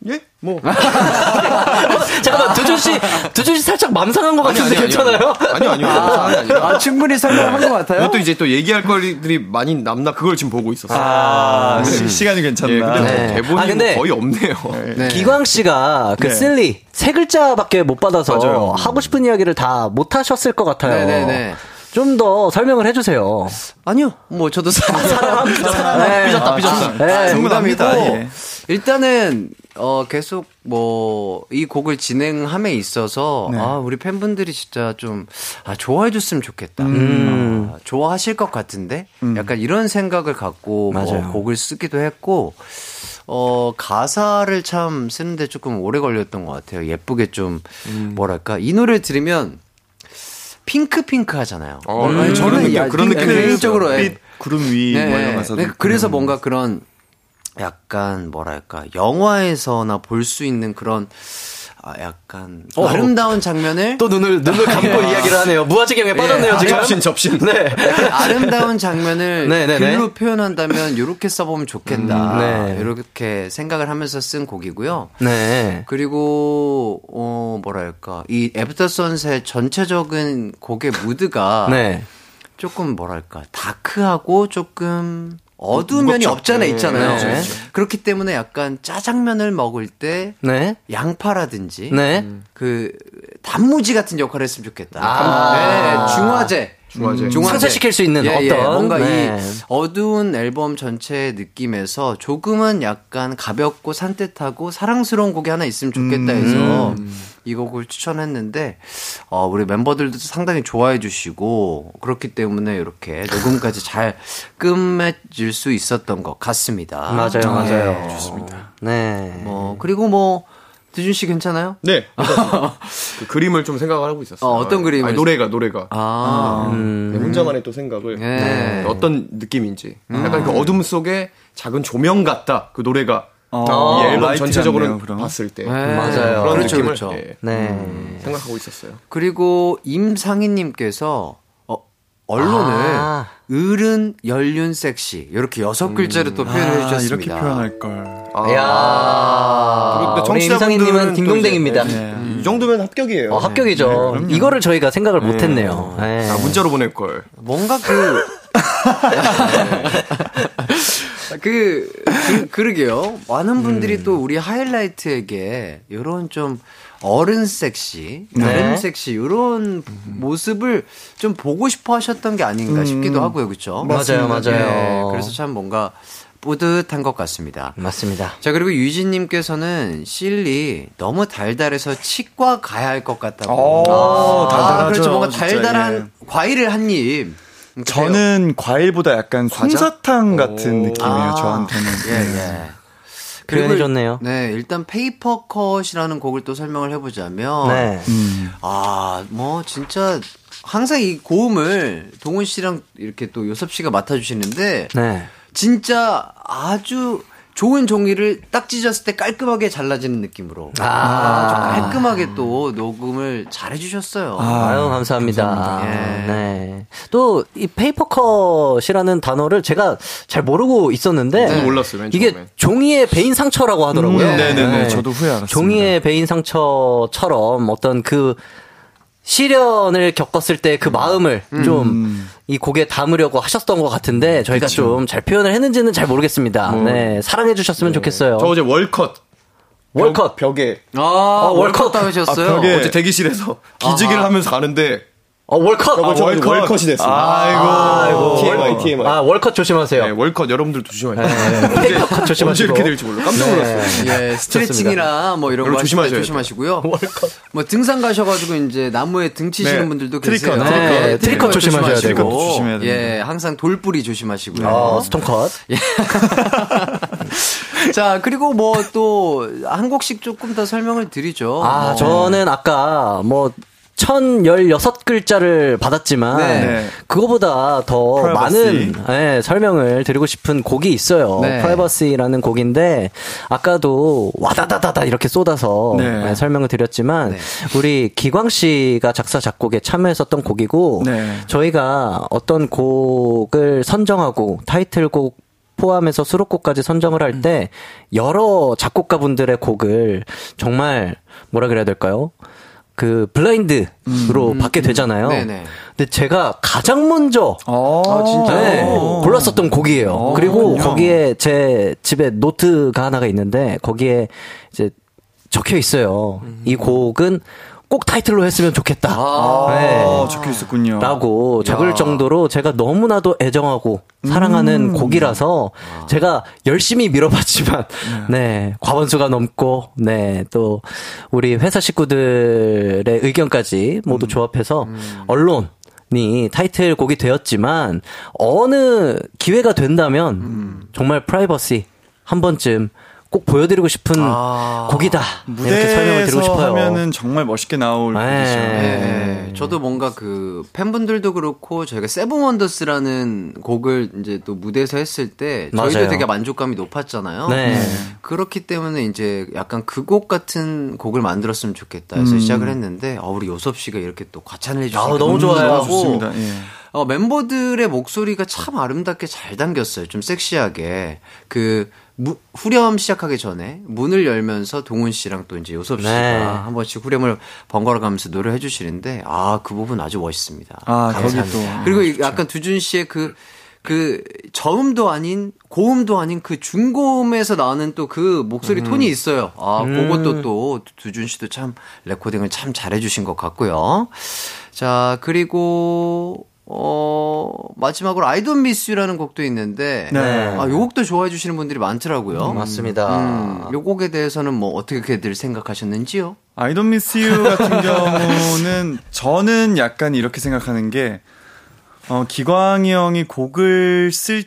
예? 뭐. 잠깐만, 두준 씨, 두준 씨 살짝 맘상한 것 같은데 괜찮아요? 아니요, 아니요. 아니, 아니요. 아, 충분히 설명한 것 같아요. 이것도 이제 또 얘기할 거리들이 많이 남나 그걸 지금 보고 있었어요. 아, 시- 시간이 예, 괜찮나. 근데 네. 뭐 대본이 아, 근데- 뭐 거의 없네요. 네. 기광 씨가 그 네. 쓸리 세 글자밖에 못 받아서 맞아요. 하고 싶은 이야기를 다 못 하셨을 것 같아요. 네네네. 좀더 설명을 해주세요. 아니요. 뭐 저도 사랑합니다. 네. 삐졌다, 삐졌다. 네. 충분합니다. 농담이고 예. 일단은 어 계속 뭐 이 곡을 진행함에 있어서 네. 아 우리 팬분들이 진짜 좀 아, 좋아해 줬으면 좋겠다. 음. 아, 좋아하실 것 같은데 약간 이런 생각을 갖고 뭐 맞아요. 곡을 쓰기도 했고 어 가사를 참 쓰는데 조금 오래 걸렸던 것 같아요. 예쁘게 좀 음. 뭐랄까 이 노래 들으면 핑크 핑크 하잖아요. 어, 아니, 음, 저는 느낌, 야, 그런 느낌이 개인적으로. 예. 빛, 구름 위, 뭐 이런 가사도. 네, 있고. 그래서 뭔가 그런 약간 뭐랄까 영화에서나 볼 수 있는 그런 아, 약간 어. 아름다운 장면을 또 눈을 눈을 감고 이야기를 하네요. 무아지경에 빠졌네요 지금. 접신, 접신. 네. 아름다운 장면을 네네네. 글로 표현한다면 이렇게 써보면 좋겠다. 음, 네. 이렇게 생각을 하면서 쓴 곡이고요. 네. 그리고 어 뭐랄까 이 After Sunset 전체적인 곡의 무드가 네. 조금 뭐랄까 dark하고 조금 어두운 면이 무겁죠. 없잖아 네, 있잖아요. 네. 그렇기 때문에 약간 짜장면을 먹을 때 네. 양파라든지 네. 그 단무지 같은 역할을 했으면 좋겠다. 아. 네, 중화제. 중화제. 상쇄시킬 수 있는 예, 예. 어떤, 뭔가 네. 이 어두운 앨범 전체의 느낌에서 조금은 약간 가볍고 산뜻하고 사랑스러운 곡이 하나 있으면 좋겠다 해서 이 곡을 추천했는데 어, 우리 멤버들도 상당히 좋아해 주시고 그렇기 때문에 이렇게 녹음까지 잘 끝맺을 수 있었던 것 같습니다. 맞아요, 맞아요. 좋습니다. 네. 뭐 그리고 뭐 드준 씨 괜찮아요? 네. 그 그림을 좀 생각을 하고 있었어요. 어, 어떤 그림을? 아니, 노래가, 노래가. 아, 네, 혼자만의 또 생각을. 네. 어떤 느낌인지. 약간 그 어둠 속에 작은 조명 같다. 그 노래가. 어, 이 앨범 라이트 전체적으로. 봤을 때 네. 맞아요. 그런 그렇죠, 느낌을 그렇죠. 예, 네. 생각하고 있었어요. 그리고 임상희님께서 어, 언론을 아. 을은 연륜 섹시 이렇게 여섯 글자로 또 표현을 아, 해주셨습니다. 이렇게 표현할 걸. 야 우리 임상희님은 청취자분들은 또 딩동댕입니다. 네. 이 정도면 합격이에요. 어, 합격이죠. 이거를 저희가 생각을 못했네요. 네. 아, 문자로 보낼 걸. 뭔가 그, 그, 그, 그러게요. 많은 분들이 또 우리 하이라이트에게 이런 좀 어른 섹시, 나름 네. 섹시, 이런 모습을 좀 보고 싶어 하셨던 게 아닌가 싶기도 하고요. 그쵸? 맞아요, 맞아요. 네, 그래서 참 뭔가 뿌듯한 것 같습니다. 맞습니다. 자, 그리고 유진님께서는 S.I.L.Y 너무 달달해서 치과 가야 할 것 같다고. 오, 달달하죠, 그렇죠. 뭔가 진짜, 달달한 과일을 한 입. 저는 과일보다 약간 솜사탕 같은 느낌이에요, 아. 저한테는. 예, 예. 표현해줬네요. 네, 일단 Paper Cut이라는 곡을 또 설명을 해보자면. 네. 음. 아, 뭐, 진짜, 항상 이 고음을 동운 씨랑 이렇게 또 요섭 씨가 맡아주시는데. 네. 진짜 아주 좋은 종이를 딱 찢었을 때 깔끔하게 잘라지는 느낌으로. 아주 깔끔하게 또 녹음을 잘 해주셨어요. 아, 유 감사합니다. 감사합니다. 예. 네. 또, 이 Paper Cut이라는 단어를 제가 잘 모르고 있었는데. 저도 몰랐어요, 맨 이게 처음에. 종이에 베인 상처라고 하더라고요. 음, 네네네. 저도 후에 알았습니다. 종이에 베인 상처처럼 어떤 그 시련을 겪었을 때 그 마음을 좀 이 곡에 담으려고 하셨던 것 같은데 저희가 좀 잘 표현을 했는지는 잘 모르겠습니다. 네. 사랑해 주셨으면 좋겠어요. 저 어제 월컷. 월컷. 벽, 에 아, 월컷. 월컷 따으셨어요? 벽에- 어제 대기실에서 기지개를 하면서 가는데 어, 월컷. 아, 월컷. 월컷이 됐어요. 아이고. TMI, TMI. 아, 월컷 조심하세요. 네, 월컷 여러분들도 조심하세요. 페이퍼컷 언제 조심하시고. 이렇게 될지 몰라. 깜짝 놀랐어요. 예, 스트레칭이나 뭐 이런 거 조심하셔야 조심하시고요. 뭐 등산 가셔가지고 이제 나무에 등 치시는 네. 분들도 tree cut, 계세요. tree cut. 네, tree cut 조심하셔야. 되고. 조심해야. 예, 항상 돌부리 조심하시고요. 어, stone cut. 자, 그리고 뭐 또 한 곡씩 조금 더 설명을 드리죠. 아, 뭐. 저는 아까 뭐, 1016글자를 받았지만, 네. 네. 그거보다 더 Privacy. 많은 예, 설명을 드리고 싶은 곡이 있어요. 네. Privacy라는 곡인데, 아까도 와다다다다 이렇게 쏟아서 네. 예, 설명을 드렸지만, 네. 우리 기광 씨가 작사, 작곡에 참여했었던 곡이고, 네. 저희가 어떤 곡을 선정하고 타이틀곡 포함해서 수록곡까지 선정을 할 때 여러 작곡가분들의 곡을 정말 뭐라 그래야 될까요? 그 블라인드로 받게 되잖아요. 네네. 근데 제가 가장 먼저 아, 진짜요? 네, 골랐었던 곡이에요. 어, 그리고 그렇군요. 거기에 제 집에 노트가 하나가 있는데 거기에 이제 적혀 있어요. 이 곡은 꼭 타이틀로 했으면 좋겠다. 네. 아, 적혀 있었군요. 라고 적을 정도로 제가 너무나도 애정하고 사랑하는 곡이라서 제가 열심히 밀어봤지만 네. 과반수가 넘고 네또 우리 회사 식구들의 의견까지 모두 조합해서 Alone이 타이틀곡이 되었지만 어느 기회가 된다면 정말 프라이버시 한 번쯤 꼭 보여드리고 싶은 곡이다 이렇게 설명을 드리고 무대에서 싶어요. 하면은 정말 멋있게 나올 네. 곡이죠. 네, 저도 뭔가 그 팬분들도 그렇고 저희가 Seven Wonders라는 곡을 이제 또 무대에서 했을 때 저희도 맞아요. 되게 만족감이 높았잖아요. 네. 그렇기 때문에 이제 약간 그 곡 같은 곡을 만들었으면 좋겠다 해서 시작을 했는데 어, 우리 요섭 씨가 이렇게 또 과찬을 해주시고 아, 너무 좋아요. 너무 좋습니다. 예. 어, 멤버들의 목소리가 참 아름답게 잘 담겼어요. 좀 섹시하게. 그, 무- 후렴 시작하기 전에 문을 열면서 동훈 씨랑 또 이제 요섭 씨가 네. 한 번씩 후렴을 번갈아 가면서 노래해 주시는데, 아, 그 부분 아주 멋있습니다. 아, 감사합니다. 또. 그리고 이 약간 두준 씨의 그, 그 저음도 아닌 고음도 아닌 그 중고음에서 나는 또 그 목소리 톤이 있어요. 아, 그것도 또 두준 씨도 참 레코딩을 참 잘해 주신 것 같고요. 자, 그리고 어, 마지막으로 I don't miss you라는 곡도 있는데 네. 아, 요 곡도 좋아해 주시는 분들이 많더라고요. 맞습니다. 음, 요 곡에 대해서는 뭐 어떻게들 생각하셨는지요? I don't miss you 같은 경우는 저는 약간 이렇게 생각하는 게, 어, 기광이 형이 곡을 쓸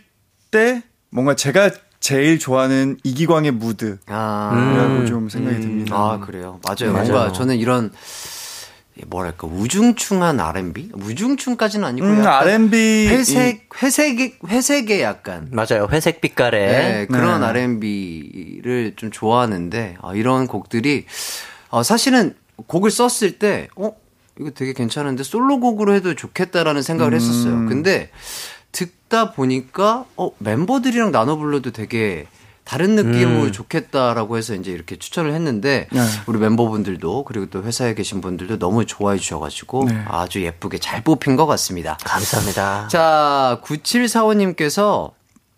때 뭔가 제가 제일 좋아하는 이기광의 무드라고 아, 좀 생각이 듭니다. 아, 그래요. 맞아요. 맞아요. 뭔가 저는 이런 뭐랄까 우중충한 R&B? 우중충까지는 아니고 음, 약간 R&B 회색 회색의 회색의 약간 맞아요. 회색 빛깔의 네, 그런 네. R&B를 좀 좋아하는데 아, 이런 곡들이 어, 사실은 곡을 썼을 때 어? 이거 되게 괜찮은데 솔로곡으로 해도 좋겠다라는 생각을 했었어요. 근데 듣다 보니까 어, 멤버들이랑 나눠 불러도 되게 다른 느낌으로 좋겠다라고 해서 이제 이렇게 추천을 했는데 네. 우리 멤버분들도 그리고 또 회사에 계신 분들도 너무 좋아해 주셔가지고 네. 아주 예쁘게 잘 뽑힌 것 같습니다. 감사합니다. 자, 9745님께서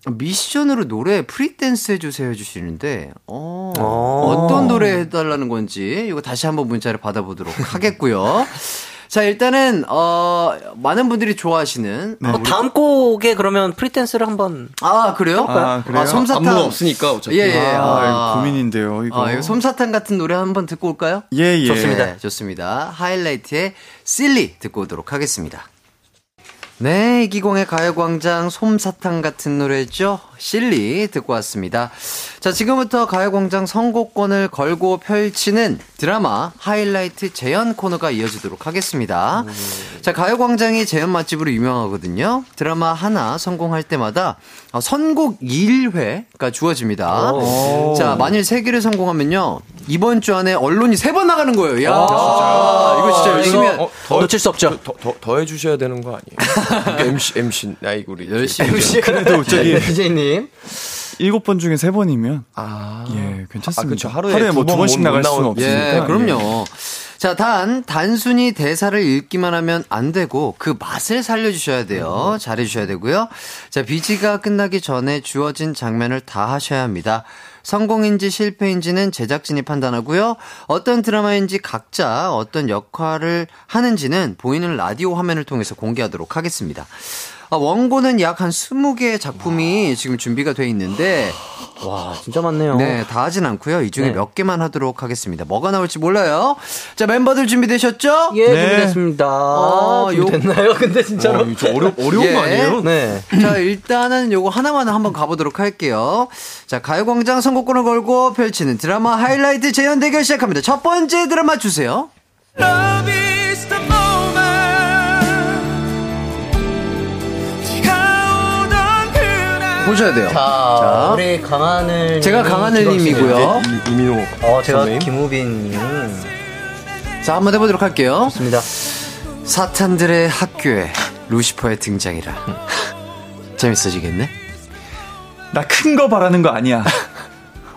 미션으로 노래 free dance 해주세요 해주시는데, 어, 어. 어떤 노래 해달라는 건지, 이거 다시 한번 문자를 받아보도록 하겠고요. 자, 일단은, 어, 많은 분들이 좋아하시는. 네. 어, 어, 다음 곡에 그러면 free dance를 한번 아, 그래요? 아, 그래요? 솜사탕. 안무가 없으니까 어차피. 예, 예. 아, 아, 고민인데요, 이거. 아, 이거 솜사탕 같은 노래 한번 듣고 올까요? 예, 예. 좋습니다. 좋습니다. 하이라이트의 실리 듣고 오도록 하겠습니다. 네, 이기공의 가요광장 솜사탕 같은 노래죠. 실리 듣고 왔습니다. 자, 지금부터 가요광장 선곡권을 걸고 펼치는 드라마 하이라이트 재연 코너가 이어지도록 하겠습니다. 자, 가요광장이 재연 맛집으로 유명하거든요. 드라마 하나 성공할 때마다 어, 선곡 1회가 주어집니다. 자, 만일 3개를 성공하면요. 이번 주 안에 언론이 3번 나가는 거예요. 야, 이거 진짜 열심히 하- 어, 더 놓칠 수 없죠. 더, 더, 더 해주셔야 되는 거 아니에요? MC, MC, 나이 우리. 열심히 그래도 저기 BJ님. 일곱 번 중에 세 번이면 아. 예, 괜찮습니다. 아, 그쵸. 하루에 뭐두두번 번씩 못 나갈 수는 없으니까. 예, 그럼요. 자, 단, 단순히 대사를 읽기만 하면 안 되고, 그 맛을 살려 주셔야 돼요. 잘해 주셔야 되고요. 자, 비지가 끝나기 전에 주어진 장면을 다 하셔야 합니다. 성공인지 실패인지는 제작진이 판단하고요. 어떤 드라마인지 각자 어떤 역할을 하는지는 보이는 라디오 화면을 통해서 공개하도록 하겠습니다. 아, 원고는 약 한 20개의 작품이 지금 준비가 돼 있는데, 와, 진짜 많네요. 네, 다 하진 않고요. 이 중에 네. 몇 개만 하도록 하겠습니다. 뭐가 나올지 몰라요. 자, 멤버들 준비되셨죠? 예, 네. 준비됐습니다. 어, 요- 됐나요? 근데 진짜로? 어, 어려, 어려운 예. 거 아니에요? 네. 자, 일단은 요거 하나만 한번 가 보도록 할게요. 자, 가요 광장 선곡권을 걸고 펼치는 드라마 하이라이트 재연 대결 시작합니다. 첫 번째 드라마 주세요. Love is the 보셔야 돼요. 자, 우리 강하늘. 제가 강하늘님이고요. 이- 이민호. 어, 제가 선생님. 김우빈님. 자, 한번 해보도록 할게요. 좋습니다. 사탄들의 학교에 루시퍼의 등장이라. 재밌어지겠네? 나 큰 거 바라는 거 아니야.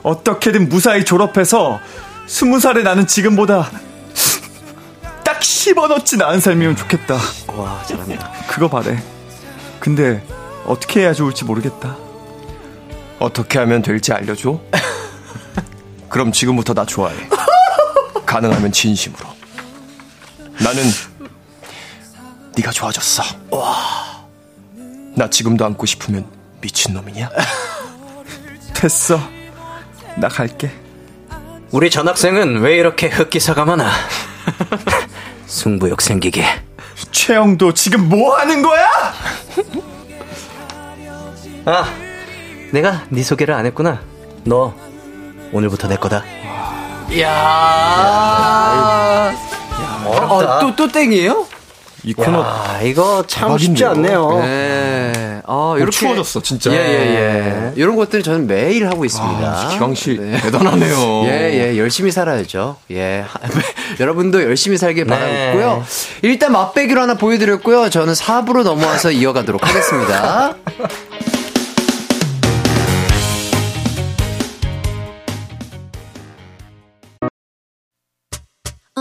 어떻게든 무사히 졸업해서 스무 살에 나는 지금보다 딱 10원 얻지 않은 삶이면 좋겠다. 와, 잘한다. 그거 바래. 근데 어떻게 해야 좋을지 모르겠다. 어떻게 하면 될지 알려줘? 그럼 지금부터 나 좋아해. 가능하면 진심으로. 나는 네가 좋아졌어. 나 지금도 안고 싶으면 미친놈이냐? 됐어. 나 갈게. 우리 전학생은 왜 이렇게 흑기사가 많아? 승부욕 생기게. 최영도 지금 뭐 하는 거야? 아, 내가 네 소개를 안 했구나. 너 오늘부터 내 거다. 이야. 어, 또, 또 땡이에요? 이 코너 아, 이거 참 대박인데요? 쉽지 않네요. 네. 아, 이렇게. 추워졌어, 진짜. 예, 예, 예. 이런 것들을 저는 매일 하고 있습니다. 아, 기광 씨 네. 대단하네요. 예, 예, 열심히 살아야죠. 예. 여러분도 열심히 살길 네. 바라고요. 일단 맛배기로 하나 보여드렸고요. 저는 4부로 넘어와서 이어가도록 하겠습니다.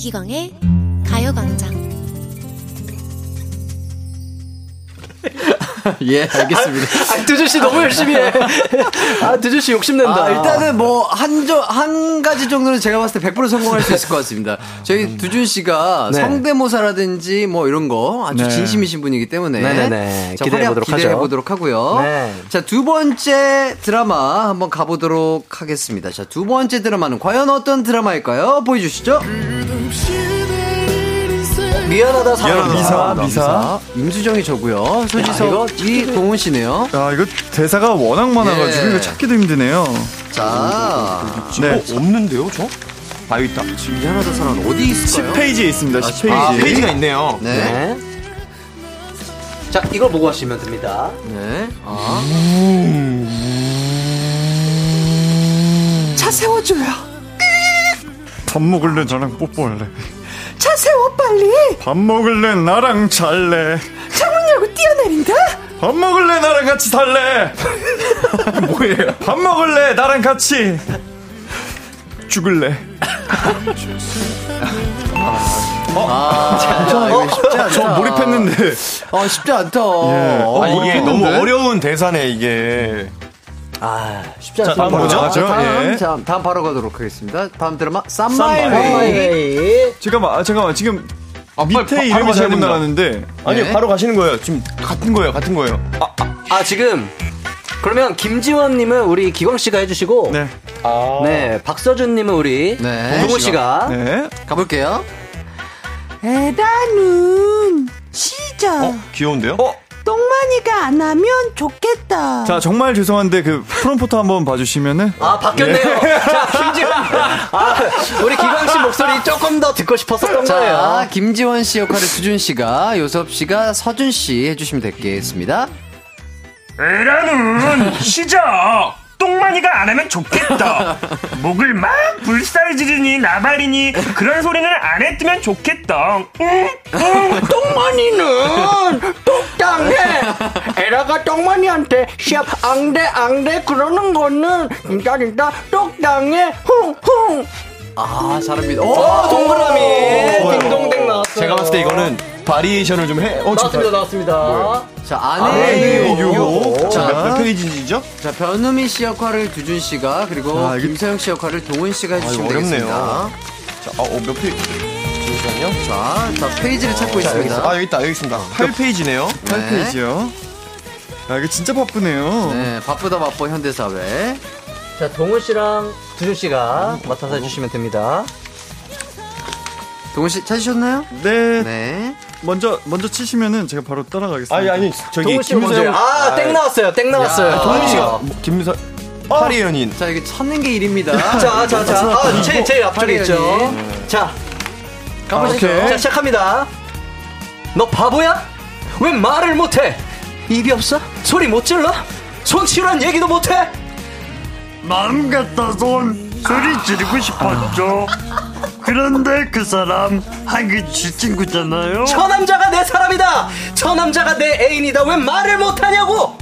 이기광의 가요광장 예, 알겠습니다. 아, 두준 씨 너무 열심히 해. 아, 두준 씨 욕심낸다. 아, 일단은 뭐, 한, 조, 한 가지 정도는 제가 봤을 때 100% 성공할 수 있을 것 같습니다. 저희 두준 씨가 네. 성대모사라든지 뭐 이런 거 아주 네. 진심이신 분이기 때문에. 네네네. 자, 기대해 활약 보도록 기대해 하죠. 보도록 하고요. 네. 자, 두 번째 드라마 한번 가보도록 하겠습니다. 자, 두 번째 드라마는 과연 어떤 드라마일까요? 보여주시죠. 미안하다, 사람. 미사, 미사. 임수정이 저고요. 소지섭이 동훈 씨네요. 야, 이거 대사가 워낙 많아가지고 예. 이거 찾기도 힘드네요. 자, 네. 어, 없는데요, 저? 아, 여기 있다. 미안하다 사람 어디 있을까요? 10페이지에 있습니다, 10페이지. 아, 페이지가 있네요. 네. 네. 자, 이걸 보고 하시면 됩니다. 네. 아. 차 세워줘요. 밥 먹을래, 나랑 뽀뽀할래. 차 세워 빨리. 밥 먹을래, 나랑 잘래. 창문 열고 뛰어내린다. 밥 먹을래, 나랑 같이 살래. 뭐예요? 밥 먹을래, 나랑 같이. 죽을래. 아, 이거 쉽지 않다. 저 몰입했는데. 아, 쉽지 않다. 예. 어, 아, 이게? 너무 어려운 대사네, 이게. 아, 쉽지 자, 않습니다. 다음 뭐죠? 나가죠? 다음, 예. 자, 다음 바로 가도록 하겠습니다. 다음 드라마. 웨이. 잠깐만, 아, 잠깐만. 지금 아, 밑에 바- 이름이 잘못 됩니다. 나갔는데. 아니, 네. 바로 가시는 거예요. 지금 같은 거예요, 같은 거예요. 아, 아, 지금. 그러면 김지원님은 우리 기광 씨가 해주시고, 네, 네. 박서준님은 우리 네. 동운 씨가, 네. 가볼게요. 에라는 시작. 어? 귀여운데요? 똥마니가 안 하면 좋겠다. 자, 정말 죄송한데 그 프롬프트 한번 봐주시면은. 아, 바뀌었네요. 자, 김지원. 아, 우리 기광 씨 목소리 조금 더 듣고 싶었었던 자, 거예요. 김지원 씨 역할을 두준 씨가, 요섭 씨가 서준 씨 해주시면 되겠습니다. 에라는 시작 똥마니가 안 하면 좋겠다 목을 막 불살지르니 나발이니 그런 소리는 안 했으면 좋겠다 응? 응? 똥마니는 똥마니한테 시합 앙대 앙대 그러는 거는 진짜 진짜 똑당해 흥흥 아, 잘합니다. 오, 오, 동그라미. 딩동댕 나왔어요. 제가 봤을 때 이거는 바리에이션을 좀 해. 어, 나왔습니다, 나왔습니다. 자, 아내 유혹. 자, 몇, 자, 몇 페이지죠? 자, 변우미 씨 역할을 두준 씨가, 그리고 아, 이게- 김서영 씨 역할을 동훈 씨가 해주시면 어렵네요. 되겠습니다. 자, 어, 어, 몇 페이지? 잠시만요. 자, 자, 페이지를 찾고 자, 여기 있습니다. 있어. 아, 여기 있다, 여기 있습니다. 8페이지네요. 8페이지요. 야, 이거 진짜 바쁘네요. 네, 바쁘다 바빠 현대사회. 자, 동운 씨랑 두준 씨가 맡아서 해주시면 됩니다. 동운 씨 찾으셨나요? 네. 네. 먼저, 먼저 치시면은 제가 바로 따라가겠습니다. 아니, 아니, 저기. 동운 씨가 먼저. 김수영- 아, 땡 나왔어요, 땡 나왔어요. 야, 동운 씨가. 뭐, 김서, 파리 연인. 자, 이게 찾는 게 일입니다. 자, 자, 자. 아, 제일, 제일 앞쪽에 파리 있죠. 자, 가보시죠. 자, 시작합니다. 너 바보야? 왜 말을 못해? 입이 없어? 소리 못 질러? 손치란 얘기도 못해? 마음 같아선 소리 지르고 싶었죠 그런데 그 사람 한기치 친구잖아요 저 남자가 내 사람이다! 저 남자가 내 애인이다! 왜 말을 못하냐고!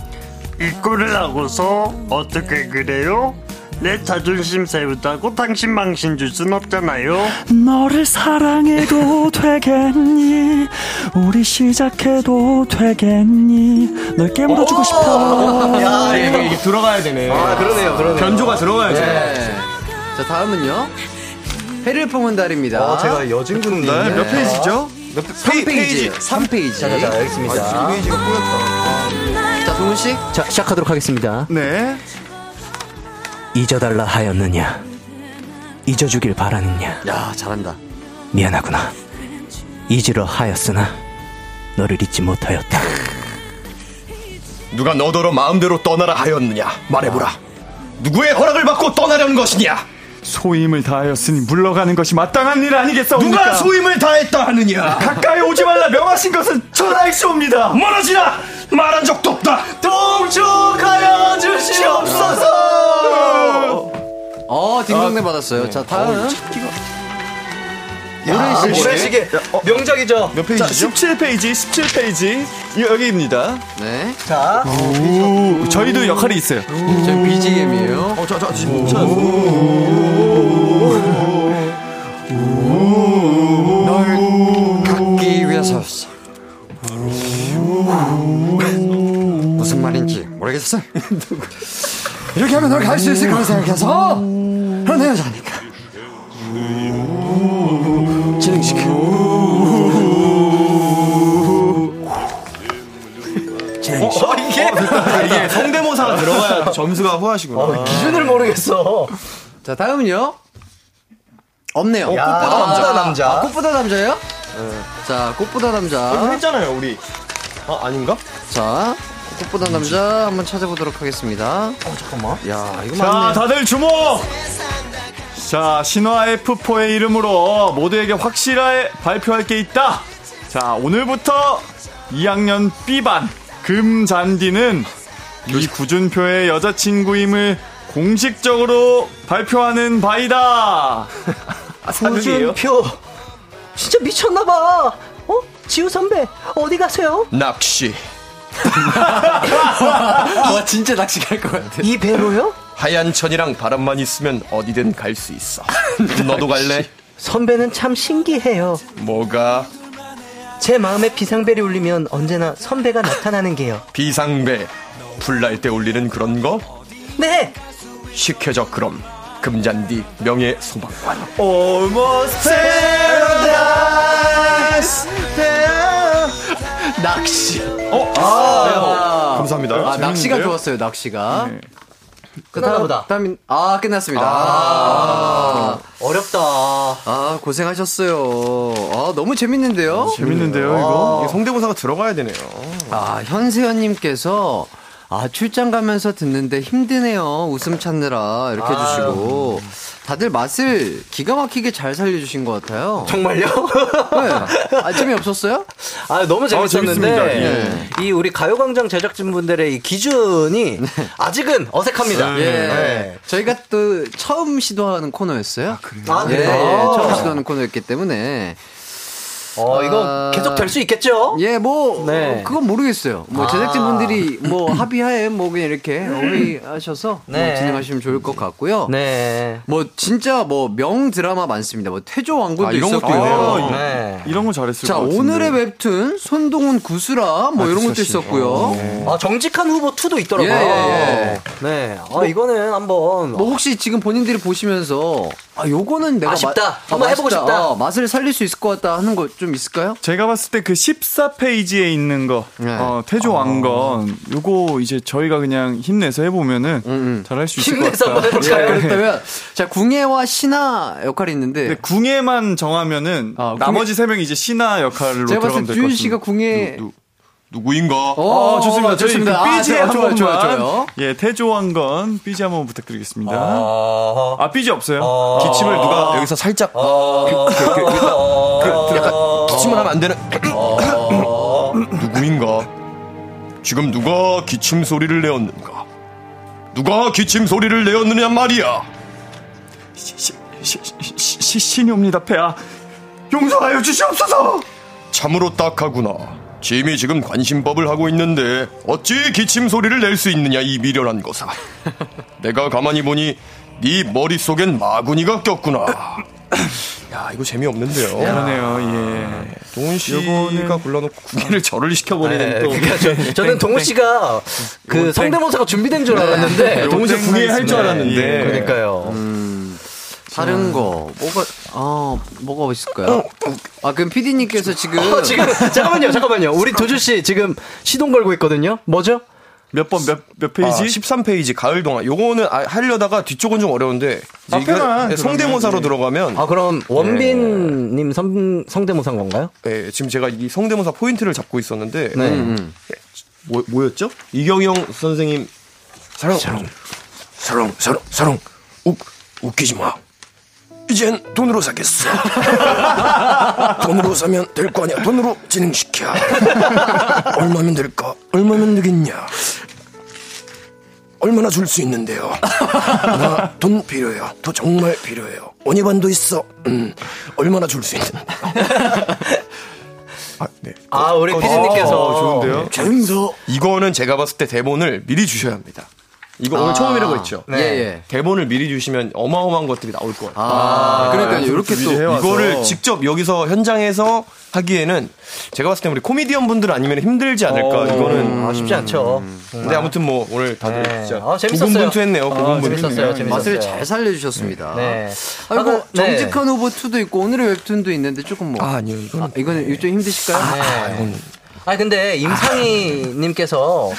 이 꼴을 하고서 어떻게 그래요? 내 자존심 세우다고 당신 망신 줄 순 없잖아요 너를 사랑해도 되겠니? 우리 시작해도 되겠니? 널 깨물어주고 싶어. 야, 이게, 이게 들어가야 되네. 아, 그러네요, 그러네요. 변조가 들어가야죠. 네. 자, 다음은요. 해를 품은 달입니다. 아, 제가 여진군님. 네, 몇 페이지죠? 3페이지. 3페이지. 자, 자, 자, 여기 있습니다. 페이지가 꼬였다. 자, 동훈 씨. 자, 시작하도록 하겠습니다. 네. 잊어달라 하였느냐? 잊어주길 바라느냐? 야, 잘한다. 미안하구나. 잊으려 하였으나 너를 잊지 못하였다. 누가 너더러 마음대로 떠나라 하였느냐? 말해보라. 누구의 허락을 받고 떠나려는 것이냐? 소임을 다하였으니 물러가는 것이 마땅한 일 아니겠사옵니까? 누가 소임을 다했다 하느냐? 가까이 오지 말라 명하신 것은 전하이시옵니다. 멀어지라! 말한 적도 없다! 동쪽하여 주시옵소서. 어, 딩동댕 받았어요. 자, 다음. 모래시계. 모래시계 명작이죠. 몇 자, 페이지죠? 17페이지, 17페이지. 여기입니다. 네. 자, 오, 저희도 역할이 있어요. 저희 BGM이에요. 어, 자, 자, 지금. 모르겠어. 이렇게 하면 널 갈 수 있을 거라 생각해서 넌내 여자니까. 어, 이게 아, 이게 성대모사가 들어가야 점수가 후하시구나. 기준을 모르겠어. 자, 다음은요. 없네요. 어, 꽃보다 남자. 남자. 아, 꽃보다 남자예요? 자, 꽃보다 남자. 했잖아요, 우리. 아, 아닌가? 자, 꽃보다 남자 한번 찾아보도록 하겠습니다. 어, 잠깐만. 야, 이거 자, 맞네. 다들 주목! 자, 신화 F4의 이름으로 모두에게 확실하게 발표할 게 있다. 자, 오늘부터 2학년 B반 금잔디는 이 구준표의 여자친구임을 공식적으로 발표하는 바이다. 아? 구준표 진짜 미쳤나봐 어? 지우 선배 어디 가세요? 낚시. 와, 진짜 낚시 갈 것 같아. 이 배로요? 하얀 천이랑 바람만 있으면 어디든 갈 수 있어. 너도 갈래? 선배는 참 신기해요 뭐가? 제 마음에 비상벨이 울리면 언제나 선배가 나타나는 게요 비상배. 불날 때 울리는 그런 거? 네 시켜줘, 그럼. 금잔디 명예 소방관. Almost paradise. 낚시. 어? 아, 감사합니다. 아, 낚시가? 좋았어요, 낚시가. 끝났나 보다. 다음, 아, 끝났습니다. 아, 어렵다. 아, 고생하셨어요. 아, 너무 재밌는데요? 재밌는데요, 이거? 이게 성대모사가 들어가야 되네요. 아, 현세연님께서 아, 출장 가면서 듣는데 힘드네요. 웃음 찾느라. 이렇게 해주시고. 다들 맛을 기가 막히게 잘 살려주신 것 같아요. 정말요? 네. 아, 재미없었어요? 아, 너무 재밌었는데, 재밌습니다. 이 우리 가요광장 제작진분들의 이 기준이 아직은 어색합니다. 예. 네. 저희가 또 처음 시도하는 코너였어요. 아, 그래요? 아, 예, 그래요? 예, 처음 시도하는 코너였기 때문에. 어, 이거 아. 계속 될 수 있겠죠? 예, 뭐, 네. 어, 그건 모르겠어요. 뭐, 아. 제작진분들이 뭐, 합의하에 뭐, 그냥 이렇게 회의하셔서 네. 뭐 진행하시면 좋을 것 같고요. 네. 뭐, 진짜 뭐, 명 드라마 많습니다. 뭐, 태조왕군도 아, 이런 것도 있었고. 있네요. 네. 이런 거 잘했을 자, 것 같은데. 오늘의 웹툰, 손동훈 구수라, 뭐, 이런 것도 있었고요. 아, 정직한 후보 2도 있더라고요. 예, 예, 네. 아, 이거는 한번. 뭐 혹시 지금 본인들이 보시면서 아 요거는 내가 아쉽다. 마- 한번 해보고 맛있다. 싶다. 어, 맛을 살릴 수 있을 것 같다 하는 거 좀 있을까요? 제가 봤을 때 그 14페이지에 있는 거, 네. 어, 태조 왕건, 요거 이제 저희가 그냥 힘내서 해보면은 음. 잘할 수 있을 것 힘내서 같다. 해볼까요? 예. 그렇다면 자 궁예와 신하 역할이 있는데 근데 궁예만 정하면은 아, 궁예- 나머지 세 명이 이제 신하 역할로 제가 봤을 들어가면 때될것 주윤 같습니다. 씨가 궁예 누, 누 구인가? 어, 아, 좋습니다. 저희 좋습니다. 그 아, 삐지 좋아요, 한 좋아요, 번만. 좋아요, 좋아요. 예, 태조 왕건 삐지 한 번 부탁드리겠습니다. 아, 아, 삐지 없어요. 기침을 누가 여기서 살짝 그, 그, 그, 그, 그, 약간 기침을 하면 안 되는 누구인가? 지금 누가 기침 소리를 내었는가? 누가 기침 소리를 내었느냐 말이야. 시, 시, 시, 시, 시, 신이옵니다, 폐하. 용서하여 주시옵소서! 참으로 딱하구나. 짐이 지금 관심법을 하고 있는데 어찌 기침 소리를 낼 수 있느냐 이 미련한 것아. 내가 가만히 보니 네 머릿속엔 마구니가 꼈구나. 야 이거 재미없는데요. 그러네요, 예. 동훈 씨가 요거는- 불러놓고 구기를 절을 시켜버리는 또 그러니까 저, 저는 동훈 씨가 그 성대모사가 준비된 줄 알았는데. 동훈 씨땡 궁예 할줄 하겠습니다. 알았는데 예. 그러니까요. 다른 거 뭐가 아 뭐가 있을까요? 아 그럼 PD님께서 지금 어, 지금, 잠깐만요, 잠깐만요. 우리 두준 씨 지금 시동 걸고 있거든요. 뭐죠? 몇 번, 몇, 몇 아, 페이지? 13페이지 가을 동안 요거는 아, 하려다가 뒤쪽은 좀 어려운데 이제 앞에만 성대모사로 들어가면, 들어가면 아, 그럼 원빈님 성, 성대모사인 건가요? 예, 지금 제가 이 성대모사 포인트를 잡고 있었는데 네. 음. 뭐, 뭐였죠? 이경영 선생님 사랑 사랑 사랑 사랑 사랑 웃 웃기지 마 이젠 돈으로 사겠어. 돈으로 사면 될 거 아니야. 돈으로 진행시켜. 얼마면 될까? 얼마면 되겠냐? 얼마나 줄 수 있는데요? 나 돈 필요해요. 돈 정말 필요해요. 원희반도 있어. 음 얼마나 줄 수 있는데. 아, 네. 아, 우리 피디님께서. 어, 좋은데요? 최은서 이거는 제가 봤을 때 대본을 미리 주셔야 합니다. 이거 오늘 아. 처음이라고 했죠. 예, 예. 대본을 미리 주시면 어마어마한 것들이 나올 것 같아요. 아, 그러니까 이렇게 또 이거를 직접 여기서 현장에서 하기에는 제가 봤을 때 우리 코미디언 분들 아니면 힘들지 않을까. 어, 이거는 아, 쉽지 않죠. 근데 아무튼 뭐 오늘 다들 네. 진짜 아, 재밌었어요. 고군분투했네요. 아, 고군분투. 재밌었어요. 재밌었어요. 맛을 잘 살려주셨습니다. 네. 아이고 네. 정직한 후보 2도 있고 오늘의 웹툰도 있는데 조금 뭐 아, 아니요. 이건 아, 이거는 좀 힘드실까요? 네. 아 근데 임상희 님께서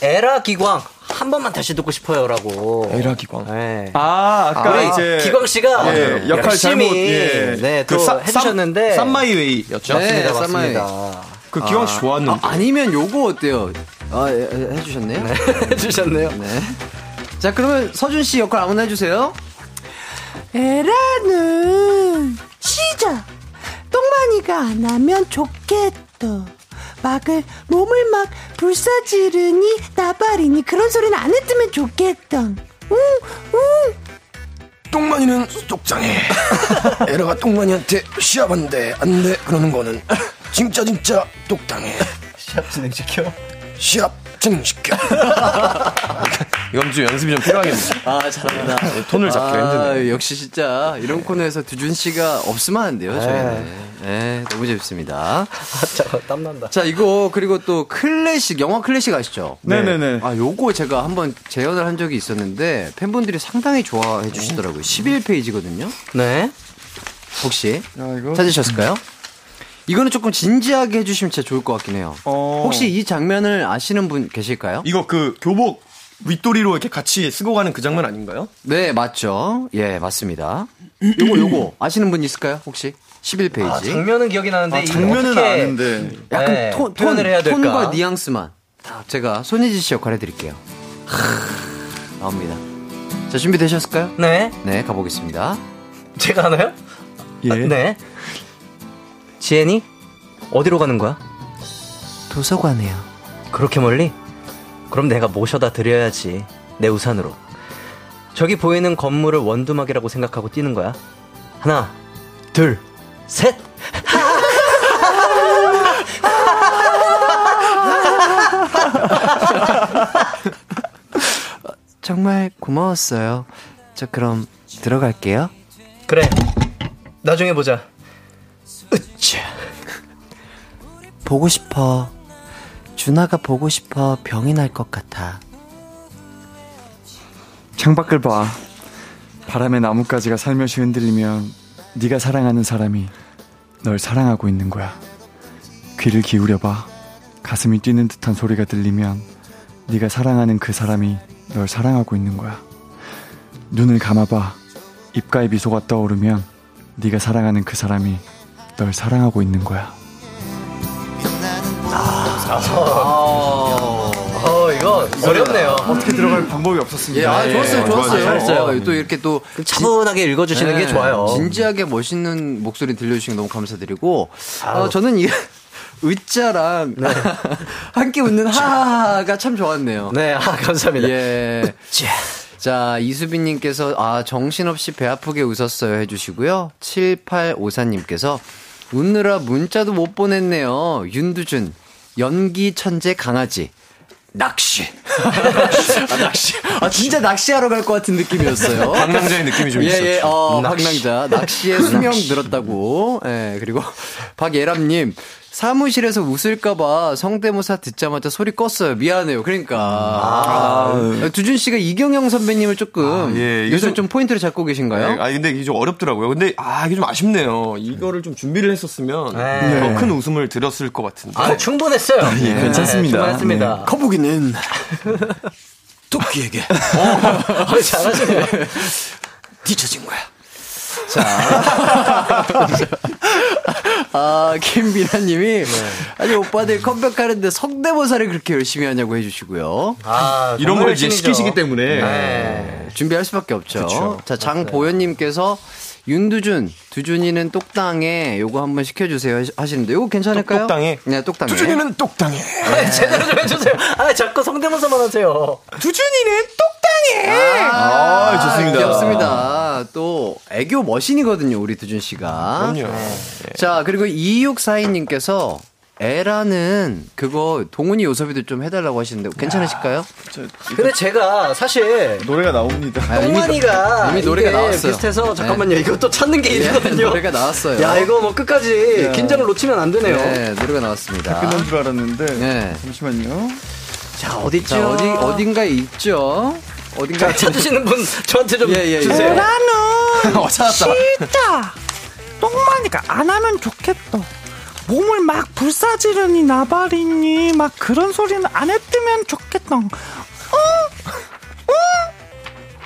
에라 기광 한 번만 다시 듣고 싶어요라고. 에라 기광. 네. 아, 아까 우리 이제 기광 씨가 예, 역할 열심히 잘못, 예. 네, 또그 쌈- 해주셨는데 쌈마이웨이였죠. 네, 맞습니다, 쌈마이. 맞습니다. 그 기광 씨 좋았는데. 아, 아니면 요거 어때요? 아, 예, 예, 해주셨네요. 네. 해주셨네요. 자, 그러면 서준 씨 역할 아무나 해주세요. 에라는 시작. 똥마니가 안 하면 좋겠다. 막을 몸을 막 불사지르니 나발이니 그런 소리는 안 했으면 좋겠다. 응, 응. 똥만이는 쪽장해. 에라가 똥만이한테 시합한대 안돼 그러는 거는 진짜 진짜 똑당해. 시합 진행시켜. 시합 진행시켜. 이건 좀 연습이 좀 필요하겠네. 아, 잘한다. 톤을 잡기 아, 힘드네. 역시 진짜 이런 코너에서 두준 씨가 없으면 안 돼요, 저희는. 네, 너무 재밌습니다. 아, 잠깐 땀난다. 자, 이거 그리고 또 클래식, 영화 클래식 아시죠? 네네네. 아, 요거 제가 한번 재연을 한 적이 있었는데 팬분들이 상당히 좋아해 주시더라고요. 11페이지거든요. 네. 혹시 야, 이거. 찾으셨을까요? 이거는 조금 진지하게 해주시면 진짜 좋을 것 같긴 해요. 어. 혹시 이 장면을 아시는 분 계실까요? 이거 그 교복 윗도리로 이렇게 같이 쓰고 가는 그 장면 아닌가요? 네, 맞죠. 예, 맞습니다. 요거, 요거, 아시는 분 있을까요? 혹시? 11페이지. 아, 장면은 기억이 나는데 아, 장면은 어떻게 아는데. 약간 네, 톤, 톤, 표현을 해야 될까? 톤과 뉘앙스만. 제가 손예진 씨 역할 해드릴게요. 하, 나옵니다. 자, 준비되셨을까요? 네. 네, 가보겠습니다. 제가 하나요? 예. 아, 네. 지혜니 어디로 가는 거야? 도서관이요. 그렇게 멀리? 그럼 내가 모셔다 드려야지. 내 우산으로. 저기 보이는 건물을 원두막이라고 생각하고 뛰는 거야. 하나, 둘, 셋! 정말 고마웠어요. 저 그럼 들어갈게요. 그래. 나중에 보자. 보고 싶어. 준하가 보고 싶어. 병이 날 것 같아. 창밖을 봐. 바람에 나뭇가지가 살며시 흔들리면 네가 사랑하는 사람이 널 사랑하고 있는 거야. 귀를 기울여봐. 가슴이 뛰는 듯한 소리가 들리면 네가 사랑하는 그 사람이 널 사랑하고 있는 거야. 눈을 감아봐. 입가에 미소가 떠오르면 네가 사랑하는 그 사람이 널 사랑하고 있는 거야. 어, 이거 어렵네요. 어떻게 들어갈 방법이 없었습니다. 예, 아, 좋았어요, 좋았어요. 잘했어요. 어, 또 이렇게 또 차분하게 읽어주시는 게 네, 좋아요. 진지하게 멋있는 목소리 들려주시는 거 너무 감사드리고, 어, 저는 이, 으짜랑 함께 웃는 하하하가 참 좋았네요. 네, 아, 감사합니다. 예. 자, 이수빈님께서, 아, 정신없이 배 아프게 웃었어요 해주시고요. 7854님께서, 웃느라 문자도 못 보냈네요. 윤두준, 연기 천재 강아지. 낚시. 아, 낚시. 아, 진짜 낚시하러 갈 것 같은 느낌이었어요. 방랑자의 느낌이 좀 예, 있었죠. 예, 어, 박랑자. 낚시에 수명 늘었다고. 예, 그리고 박예람님. 사무실에서 웃을까봐 성대모사 듣자마자 소리 껐어요. 미안해요. 그러니까. 아, 두준 씨가 이경영 선배님을 조금 아, 예, 요즘 좀- 좀 포인트를 잡고 계신가요? 아 근데 이게 좀 어렵더라고요. 근데 아 이게 좀 아쉽네요. 이거를 좀 준비를 했었으면 네. 더큰 웃음을 들었을 것 같은데. 아, 충분했어요. 예, 괜찮습니다. 네, 충분했습니다. 거북이는 토끼에게 아, 잘하시네. 뒤처진 거야. 자. 아, 김미라님이, 아니, 오빠들 컴백하는데 성대모사를 그렇게 열심히 하냐고 해주시고요. 아, 이런 걸 이제. 시키시기 때문에 네. 준비할 수밖에 없죠. 그쵸. 자, 장보현님께서 윤두준, 두준이는 똑당해. 요거 한번 시켜주세요 하시- 하시는데, 요거 괜찮을까요? 똑- 똑당해? 네, 똑당해. 두준이는 똑당해. 아, 제대로 좀 해주세요. 아, 자꾸 성대모사만 하세요. 두준이는 똑당해. 아, 좋습니다. 귀엽습니다. 또, 애교 머신이거든요, 우리 두준 씨가. 그럼요. 자, 그리고 2642님께서 에라는 그거 동훈이 요섭이도 좀 해달라고 하시는데 괜찮으실까요? 근데 제가 사실 노래가 나옵니다. 아, 똥만이가 이미 노래가 나왔어요. 비슷해서 잠깐만요. 이것도 찾는 게 예, 일이거든요. 노래가 나왔어요. 야 이거 뭐 끝까지 야. 긴장을 놓치면 안 되네요. 네, 노래가 나왔습니다. 끝난 줄 알았는데. 네. 잠시만요. 자 어딨죠? 자, 어디, 어딘가에 있죠? 어딘가에 찾으시는 분 저한테 좀 예, 예, 예. 주세요. 나는 어, 찾았다. 진짜 똥마니가 안 하면 좋겠다. 몸을 막 불사지르니 나발이니 막 그런 소리는 안 했으면 좋겠다. 응, 응.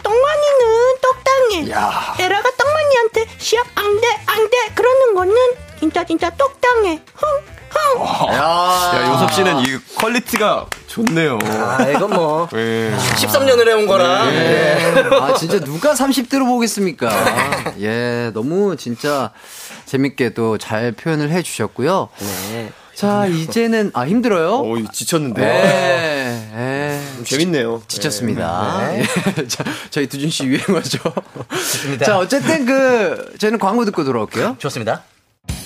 똥마니는 똑땅해. 에라가 똥마니한테 시합 안돼 안돼 그러는 거는 진짜 진짜 똑땅해. 흥, 흥. 야, 요섭 씨는 이 퀄리티가 좋네요. 아 이건 뭐 예. 13년을 해온 거라. 예. 아, 진짜 누가 30대로 보겠습니까? 예, 너무 진짜 재밌게 또잘 표현을 해 주셨고요. 네. 자, 이제는, 아, 힘들어요? 어, 지쳤는데. 네. 예. 좀 재밌네요. 지쳤습니다. 예. 자, 저희 두준 씨 유행어죠. 좋습니다. 자, 어쨌든 그, 저희는 광고 듣고 돌아올게요. 좋습니다.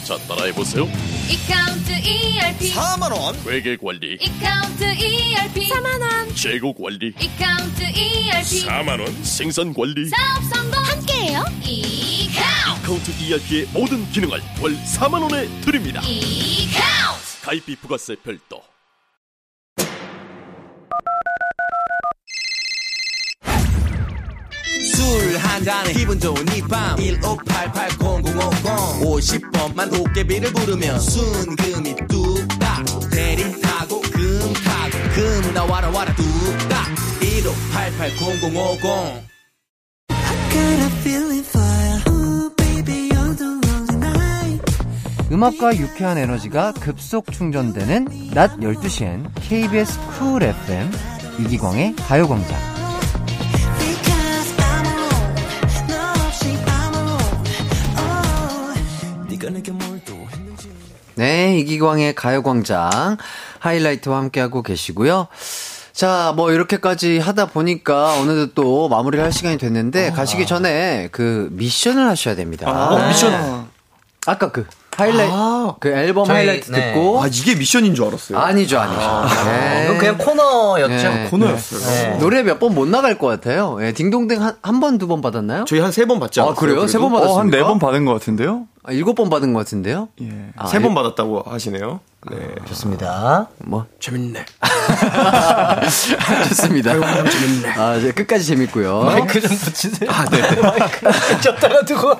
자 따라해 보세요 이카운트 ERP 4만 원 회계 관리 이카운트 ERP 4만 원 재고 관리 이카운트 ERP 4만 원 생산 관리 사업 성공 함께해요 이 카운트 카운트 ERP의 모든 기능을 월 4만 원에 드립니다. 이카운트! 가입비 부가세 별도. 술 한잔에 기분 좋은 이밤. 1588-0050 50번만 도깨비를 부르면 순금이 뚝딱. 대리 타고 금 타고 금 나와라 와라 뚝딱. 1588-0050 음악과 유쾌한 에너지가 급속 충전되는 낮 12시엔 KBS 쿨 FM 이기광의 가요광장. 네, 이기광의 가요광장 하이라이트와 함께하고 계시고요. 자, 뭐 이렇게까지 하다 보니까 어느덧 또 마무리를 할 시간이 됐는데 가시기 전에 그 미션을 하셔야 됩니다. 어, 미션. 아까 그 하이라이트 그 앨범 저희, 하이라이트 네. 듣고 아, 이게 미션인 줄 알았어요. 아니죠, 아니죠. 네. 이건 그냥 코너였죠. 네. 코너였어요. 네. 노래 몇 번 못 나갈 것 같아요. 예, 딩동댕 한, 한 번, 두번 받았나요? 저희 한 세 번 받지 아, 않았어요? 그래요? 세번 어, 한 받았습니까? 네번 받은 것 같은데요? 아, 일곱 번 받은 것 같은데요? 예. 아, 세번 일- 받았다고 하시네요. 네. 좋습니다. 뭐. 재밌네. 좋습니다. 재밌네. 아, 이제 끝까지 재밌고요. 마이크 좀 붙이세요. 아, 네. 마이크 줬다가 두고.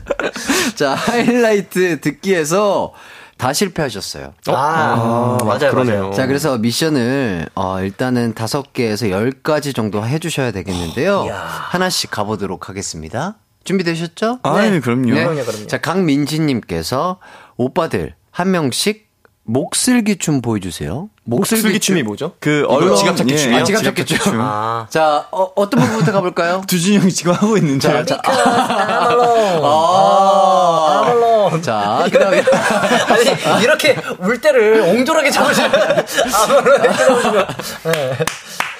자, 하이라이트 듣기에서 다 실패하셨어요. 아, 맞아요, 그러네요. 맞아요. 자, 그래서 미션을, 어, 일단은 다섯 개에서 열 가지 정도 해주셔야 되겠는데요. 하나씩 가보도록 하겠습니다. 준비되셨죠? 아, 네. 그럼요. 그럼요, 그럼요. 자, 강민지님께서 오빠들 한 명씩 목슬기 춤 보여주세요. 목슬기 춤이 뭐죠? 그 이거 얼렁 지갑 찾기 예, 춤이요? 아, 지갑 찾기 춤. 아. 자, 어, 어떤 부분부터 가볼까요? 두준이 형이 지금 하고 있는데. 자, 자, 아말론. 아, 아말론. 자, 그 다음에. 아니, 이렇게 울 때를 옹졸하게 잡으시면. 아말론 이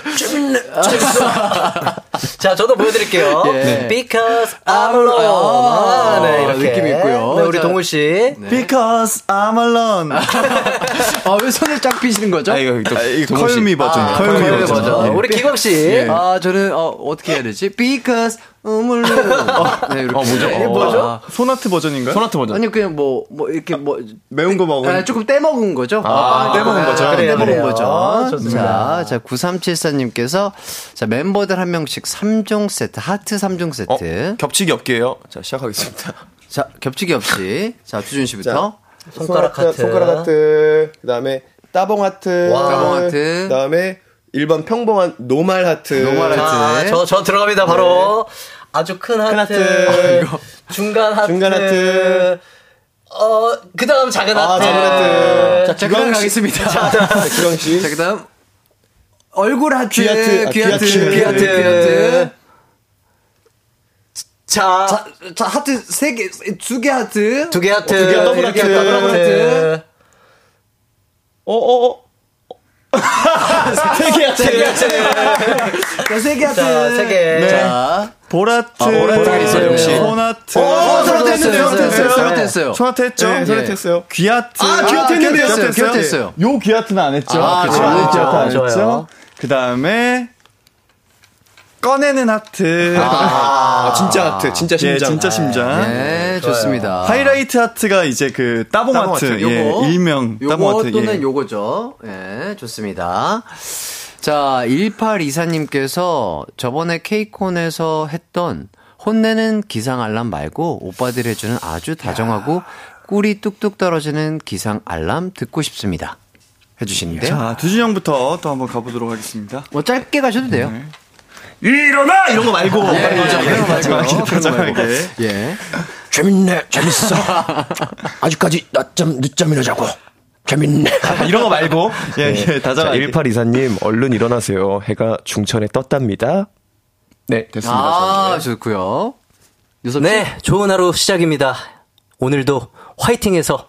렇게 잡으시면. 네. 자, 저도 보여드릴게요. 예. Because I'm alone. 아, 아, 네, 이렇게. 느낌 있고요. 네, 우리 자, 동훈 씨. Because I'm alone. 아, 왜 손을 쫙 피시는 거죠? 아, 이거 또 아, 이 동훈 씨. 컬미 버전. 아, 컬미 버전. 버전. 예. 우리 기광 씨. 아, 저는, 어, 어떻게 해야 되지? Because, 우물루. 어, 네, 이렇게. 어, 뭐죠? 네. 이게 뭐죠? 아, 소나트 버전인가요? 소나트 버전. 아니, 그냥 뭐, 뭐, 이렇게 뭐. 매운 거 먹은. 아, 조금 떼 먹은 거죠? 아, 떼 먹은 거죠. 그래요, 떼먹은 그래요. 거죠. 좋습니다. 자, 자, 9374님께서, 자, 멤버들 한 명씩 3종 세트, 하트 3종 세트. 어, 겹치기 없게요. 자, 시작하겠습니다. 자, 겹치기 없이. 자, 두준 씨부터. 손가락 하트. 손가락 하트. 그 다음에 따봉 하트. 와. 따봉 하트. 그 다음에 1번 평범한 normal 하트. normal 하트. 자, 저, 저 들어갑니다, 바로. 아주 큰 하트. 하트. 아. 중간 하트. 중간 하트. 어, 그 다음 작은 아, 하트. 작은 하트. 자, 그 다음 가겠습니다. 자, 기광 씨. 자, 그 다음. 얼굴 하트. 귀 하트. 아, 귀귀 하트. 하트. 귀 하트. 귀 하트. 자, 자, 자, 하트 세 개, 두 개 하트. 두 개 하트. 두 개, 더블 하트. 더블 하트. 어, 어, 어. 세개 하트. 자, 세개 하트. 자, 세 개. 자, 볼하트. 아, 볼하트가 있어요, 역시. 손하트. 어, 손하트 했어요, 손하트 했어요, 손하트 했어요. 손하트 했죠? 네, 손하트 했어요. 귀하트. 아, 귀하트 했는데요. 귀하트 했어요. 요 귀하트는 안 했죠? 아, 그쵸? 그쵸. 요 귀하트 안 좋아요. 했죠? 그 다음에, 꺼내는 하트. 아, 진짜 하트, 진짜 심장. 예, 진짜 심장. 네, 좋습니다. 하이라이트 하트가 이제 그 따봉 따봉 하트. 하트. 예, 요거, 일명 따봉 요거 하트. 또는 예. 요거죠. 예, 좋습니다. 자, 1824님께서 저번에 KCON에서 했던 혼내는 기상 알람 말고 오빠들이 해주는 아주 다정하고 꿀이 뚝뚝 떨어지는 기상 알람 듣고 싶습니다. 해주시는데요. 자, 두준형부터 또 한번 가보도록 하겠습니다. 뭐 짧게 가셔도 돼요. 일어나! 이런 거 말고. 예, 예, 그런 거 말고. 다정하게. 예. 재밌네, 재밌어. 아직까지 낮잠, 늦잠이나 자고. 재밌네. 이런 거 말고. 예, 예, 자, 다정하게. 1824님, 얼른 일어나세요. 해가 중천에 떴답니다. 네, 됐습니다. 아, 좋고요. 네, 좋은 하루 시작입니다. 오늘도 화이팅해서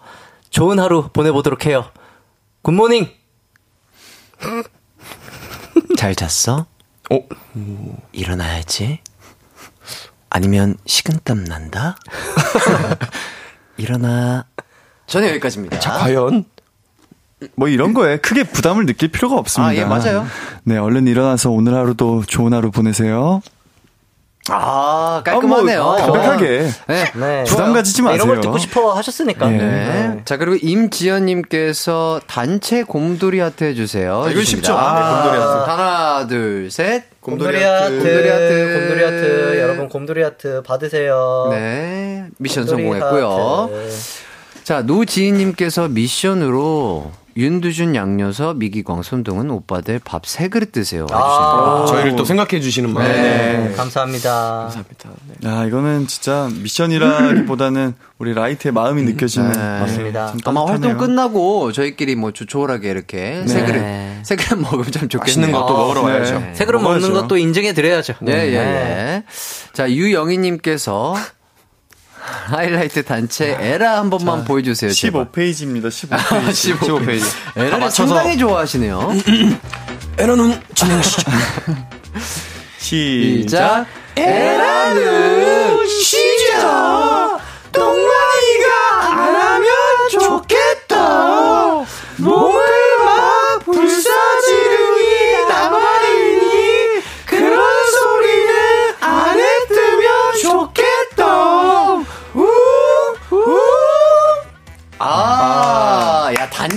좋은 하루 보내보도록 해요. 굿모닝! 잘 잤어? 어? 일어나야지. 아니면 식은땀 난다? 일어나. 저는 여기까지입니다. 자, 과연? 뭐 이런 거에 크게 부담을 느낄 필요가 없습니다. 아, 예, 맞아요. 네, 얼른 일어나서 오늘 하루도 좋은 하루 보내세요. 아, 깔끔하네요. 아, 뭐, 담백하게. 네. 네. 부담 가지지 마세요. 이런 걸 듣고 싶어 하셨으니까. 예. 네. 자, 그리고 임지연님께서 단체 곰돌이 하트 해주세요. 이거 해주십니다. 쉽죠? 아, 곰돌이 하트. 하나, 둘, 셋. 곰돌이 하트, 곰돌이 하트. 곰돌이 하트, 여러분 곰돌이 하트 받으세요. 네. 미션 곰돌이 성공했고요. 하트. 자, 노지인님께서 미션으로 윤두준, 양요섭, 이기광, 손동운 오빠들 밥 세 그릇 드세요. 해주시네요. 저희를 또 생각해 주시는 마음. 네, 감사합니다. 감사합니다. 네. 야, 이거는 진짜 미션이라기보다는 우리 라이트의 마음이 느껴지는. 네. 맞습니다. 좀 아마 활동. 끝나고 저희끼리 뭐 조촐하게 이렇게 세 그릇, 세 그릇 먹으면 참 좋겠네요. 맛있는 것도 먹으러 네. 와야죠. 세 그릇 먹는 먹어야죠. 것도 인증해 드려야죠. 예, 예, 예. 자, 유영희님께서 하이라이트 단체 에라 한 번만 보여주세요. 제발. 15페이지입니다, 15페이지. 15페이지. 에라를 상당히 좋아하시네요. 에너는 진행시죠. 시작. 시작. 에라는 시작. 똥마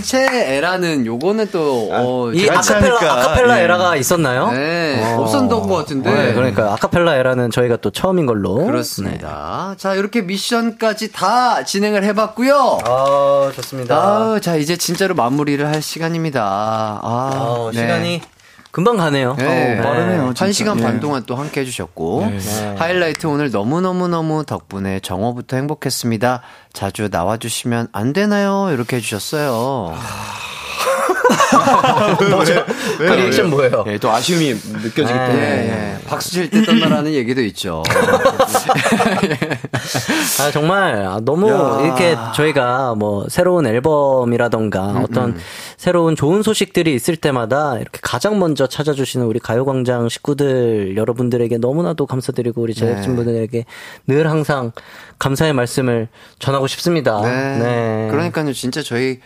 단체 에라는 요거는 또, 어, 이 아카펠라, 하니까, 아카펠라 예. 에라가 있었나요? 네, 어. 없었던 것 같은데. 네, 그러니까 아카펠라 에라는 저희가 또 처음인 걸로. 그렇습니다. 자, 이렇게 미션까지 다 진행을 해봤고요. 아, 좋습니다. 아, 자, 이제 진짜로 마무리를 할 시간입니다. 아, 아, 네. 시간이 금방 가네요. 네. 어, 빠르네요, 진짜. 한 시간 반 예. 동안 또 함께 해주셨고. 네. 하이라이트 오늘 너무 너무 너무 덕분에 정오부터 행복했습니다. 자주 나와주시면 안 되나요? 이렇게 해주셨어요. 그 리액션 뭐예요? 예, 또 아쉬움이 느껴지기 예, 때문에. 예. 박수 칠때 떠나라는 얘기도 있죠. 아, 정말, 아, 너무 이렇게 저희가 뭐 새로운 앨범이라던가 음, 어떤 새로운 좋은 소식들이 있을 때마다 이렇게 가장 먼저 찾아주시는 우리 가요광장 식구들 여러분들에게 너무나도 감사드리고 우리 제작진분들에게 늘 항상 감사의 말씀을 전하고 싶습니다. 네. 네. 그러니까요, 진짜 저희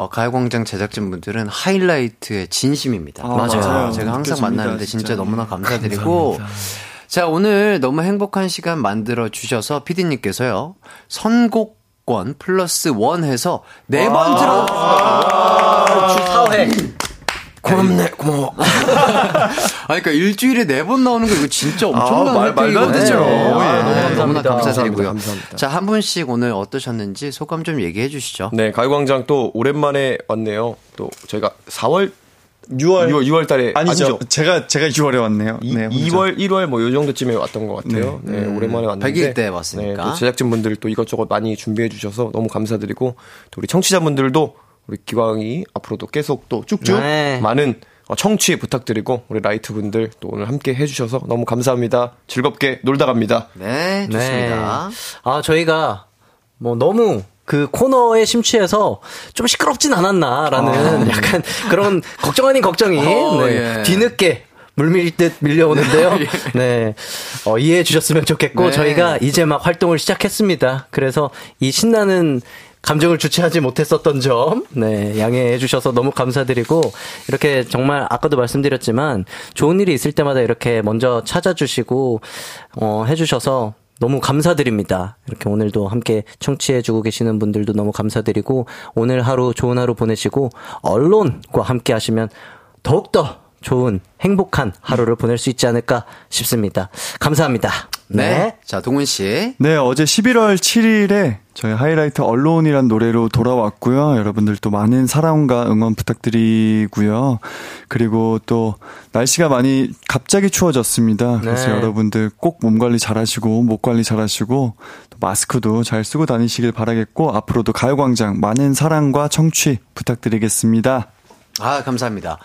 어, 가요광장 제작진분들은 하이라이트의 진심입니다. 아, 맞아요. 제가 항상 만나는데 진짜, 진짜. 너무나 감사드리고. 자, 오늘 너무 행복한 시간 만들어 주셔서 피디님께서요, 선곡권 플러스 원 해서 네 번 들어. 사회. 고맙네, 고마워. 아, 그러니까 일주일에 네 번 나오는 거 이거 진짜 엄청난 아, 말- 말도 안 되죠. 네. 예, 아, 감사합니다. 너무나 감사드리고요. 감사합니다. 자, 한 분씩 오늘 어떠셨는지 소감 좀 얘기해 주시죠. 네, 가요광장 또 오랜만에 왔네요. 또 저희가 4월, 6월. 6월, 6월 달에. 아니죠. 제가, 제가 6월에 왔네요. 이, 네, 혼자. 2월, 1월 뭐 요 정도쯤에 왔던 것 같아요. 네, 오랜만에 왔는데. 100일 때 왔으니까. 네, 또 제작진분들 또 이것저것 많이 준비해 주셔서 너무 감사드리고 또 우리 청취자분들도 우리 기광이 앞으로도 계속 또 쭉쭉 네. 많은 어, 청취 부탁드리고 우리 라이트 분들 또 오늘 함께 해주셔서 너무 감사합니다. 즐겁게 놀다 갑니다. 네, 좋습니다. 네. 아, 저희가 뭐 너무 그 코너에 심취해서 좀 시끄럽진 않았나라는 약간 그런 걱정 아닌 걱정이 어, 네. 예. 뒤늦게 물밀 듯 밀려오는데요. 네. 어, 이해해 주셨으면 좋겠고, 네. 저희가 이제 막 활동을 시작했습니다. 그래서 이 신나는 감정을 주체하지 못했었던 점, 네, 양해해 주셔서 너무 감사드리고, 이렇게 정말 아까도 말씀드렸지만, 좋은 일이 있을 때마다 이렇게 먼저 찾아주시고, 어, 해주셔서 너무 감사드립니다. 이렇게 오늘도 함께 청취해주고 계시는 분들도 너무 감사드리고, 오늘 하루 좋은 하루 보내시고, 언론과 함께 하시면 더욱더 좋은 행복한 하루를 보낼 수 있지 않을까 싶습니다. 감사합니다. 네. 자, 동훈 씨. 네, 어제 11월 7일에 저희 하이라이트 언론이란 노래로 돌아왔고요. 여러분들 또 많은 사랑과 응원 부탁드리고요. 그리고 또 날씨가 많이 갑자기 추워졌습니다. 그래서 네. 여러분들 꼭 몸 관리 잘 하시고 목 관리 잘 하시고 또 마스크도 잘 쓰고 다니시길 바라겠고 앞으로도 가요광장 많은 사랑과 청취 부탁드리겠습니다. 아, 감사합니다.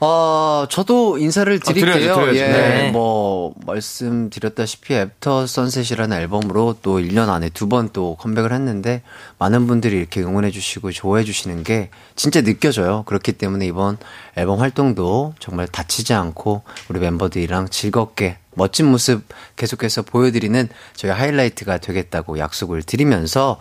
어, 저도 인사를 드릴게요. 드려야죠, 드려야죠. 예, 네. 뭐, 말씀드렸다시피 After Sunset이라는 앨범으로 또 1년 안에 두 번 또 컴백을 했는데, 많은 분들이 이렇게 응원해주시고 좋아해주시는 게 진짜 느껴져요. 그렇기 때문에 이번 앨범 활동도 정말 다치지 않고 우리 멤버들이랑 즐겁게 멋진 모습 계속해서 보여드리는 저희 하이라이트가 되겠다고 약속을 드리면서,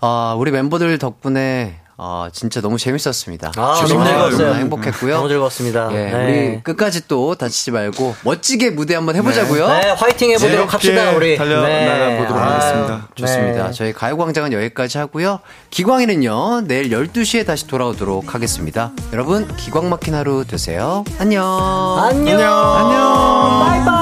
어, 우리 멤버들 덕분에 어, 진짜 너무 재밌었습니다. 아, 너무 즐거웠어요. 너무 행복했고요. 너무 즐거웠습니다. 예, 네. 우리 끝까지 또 다치지 말고 멋지게 무대 한번 해보자고요. 네, 화이팅 해보도록 합시다, 우리. 달려나가 보도록 아, 하겠습니다. 좋습니다. 네. 저희 가요광장은 여기까지 하고요. 기광이는요, 내일 12시에 다시 돌아오도록 하겠습니다. 여러분, 기광 막힌 하루 되세요. 안녕. 안녕. 안녕. 바이바이.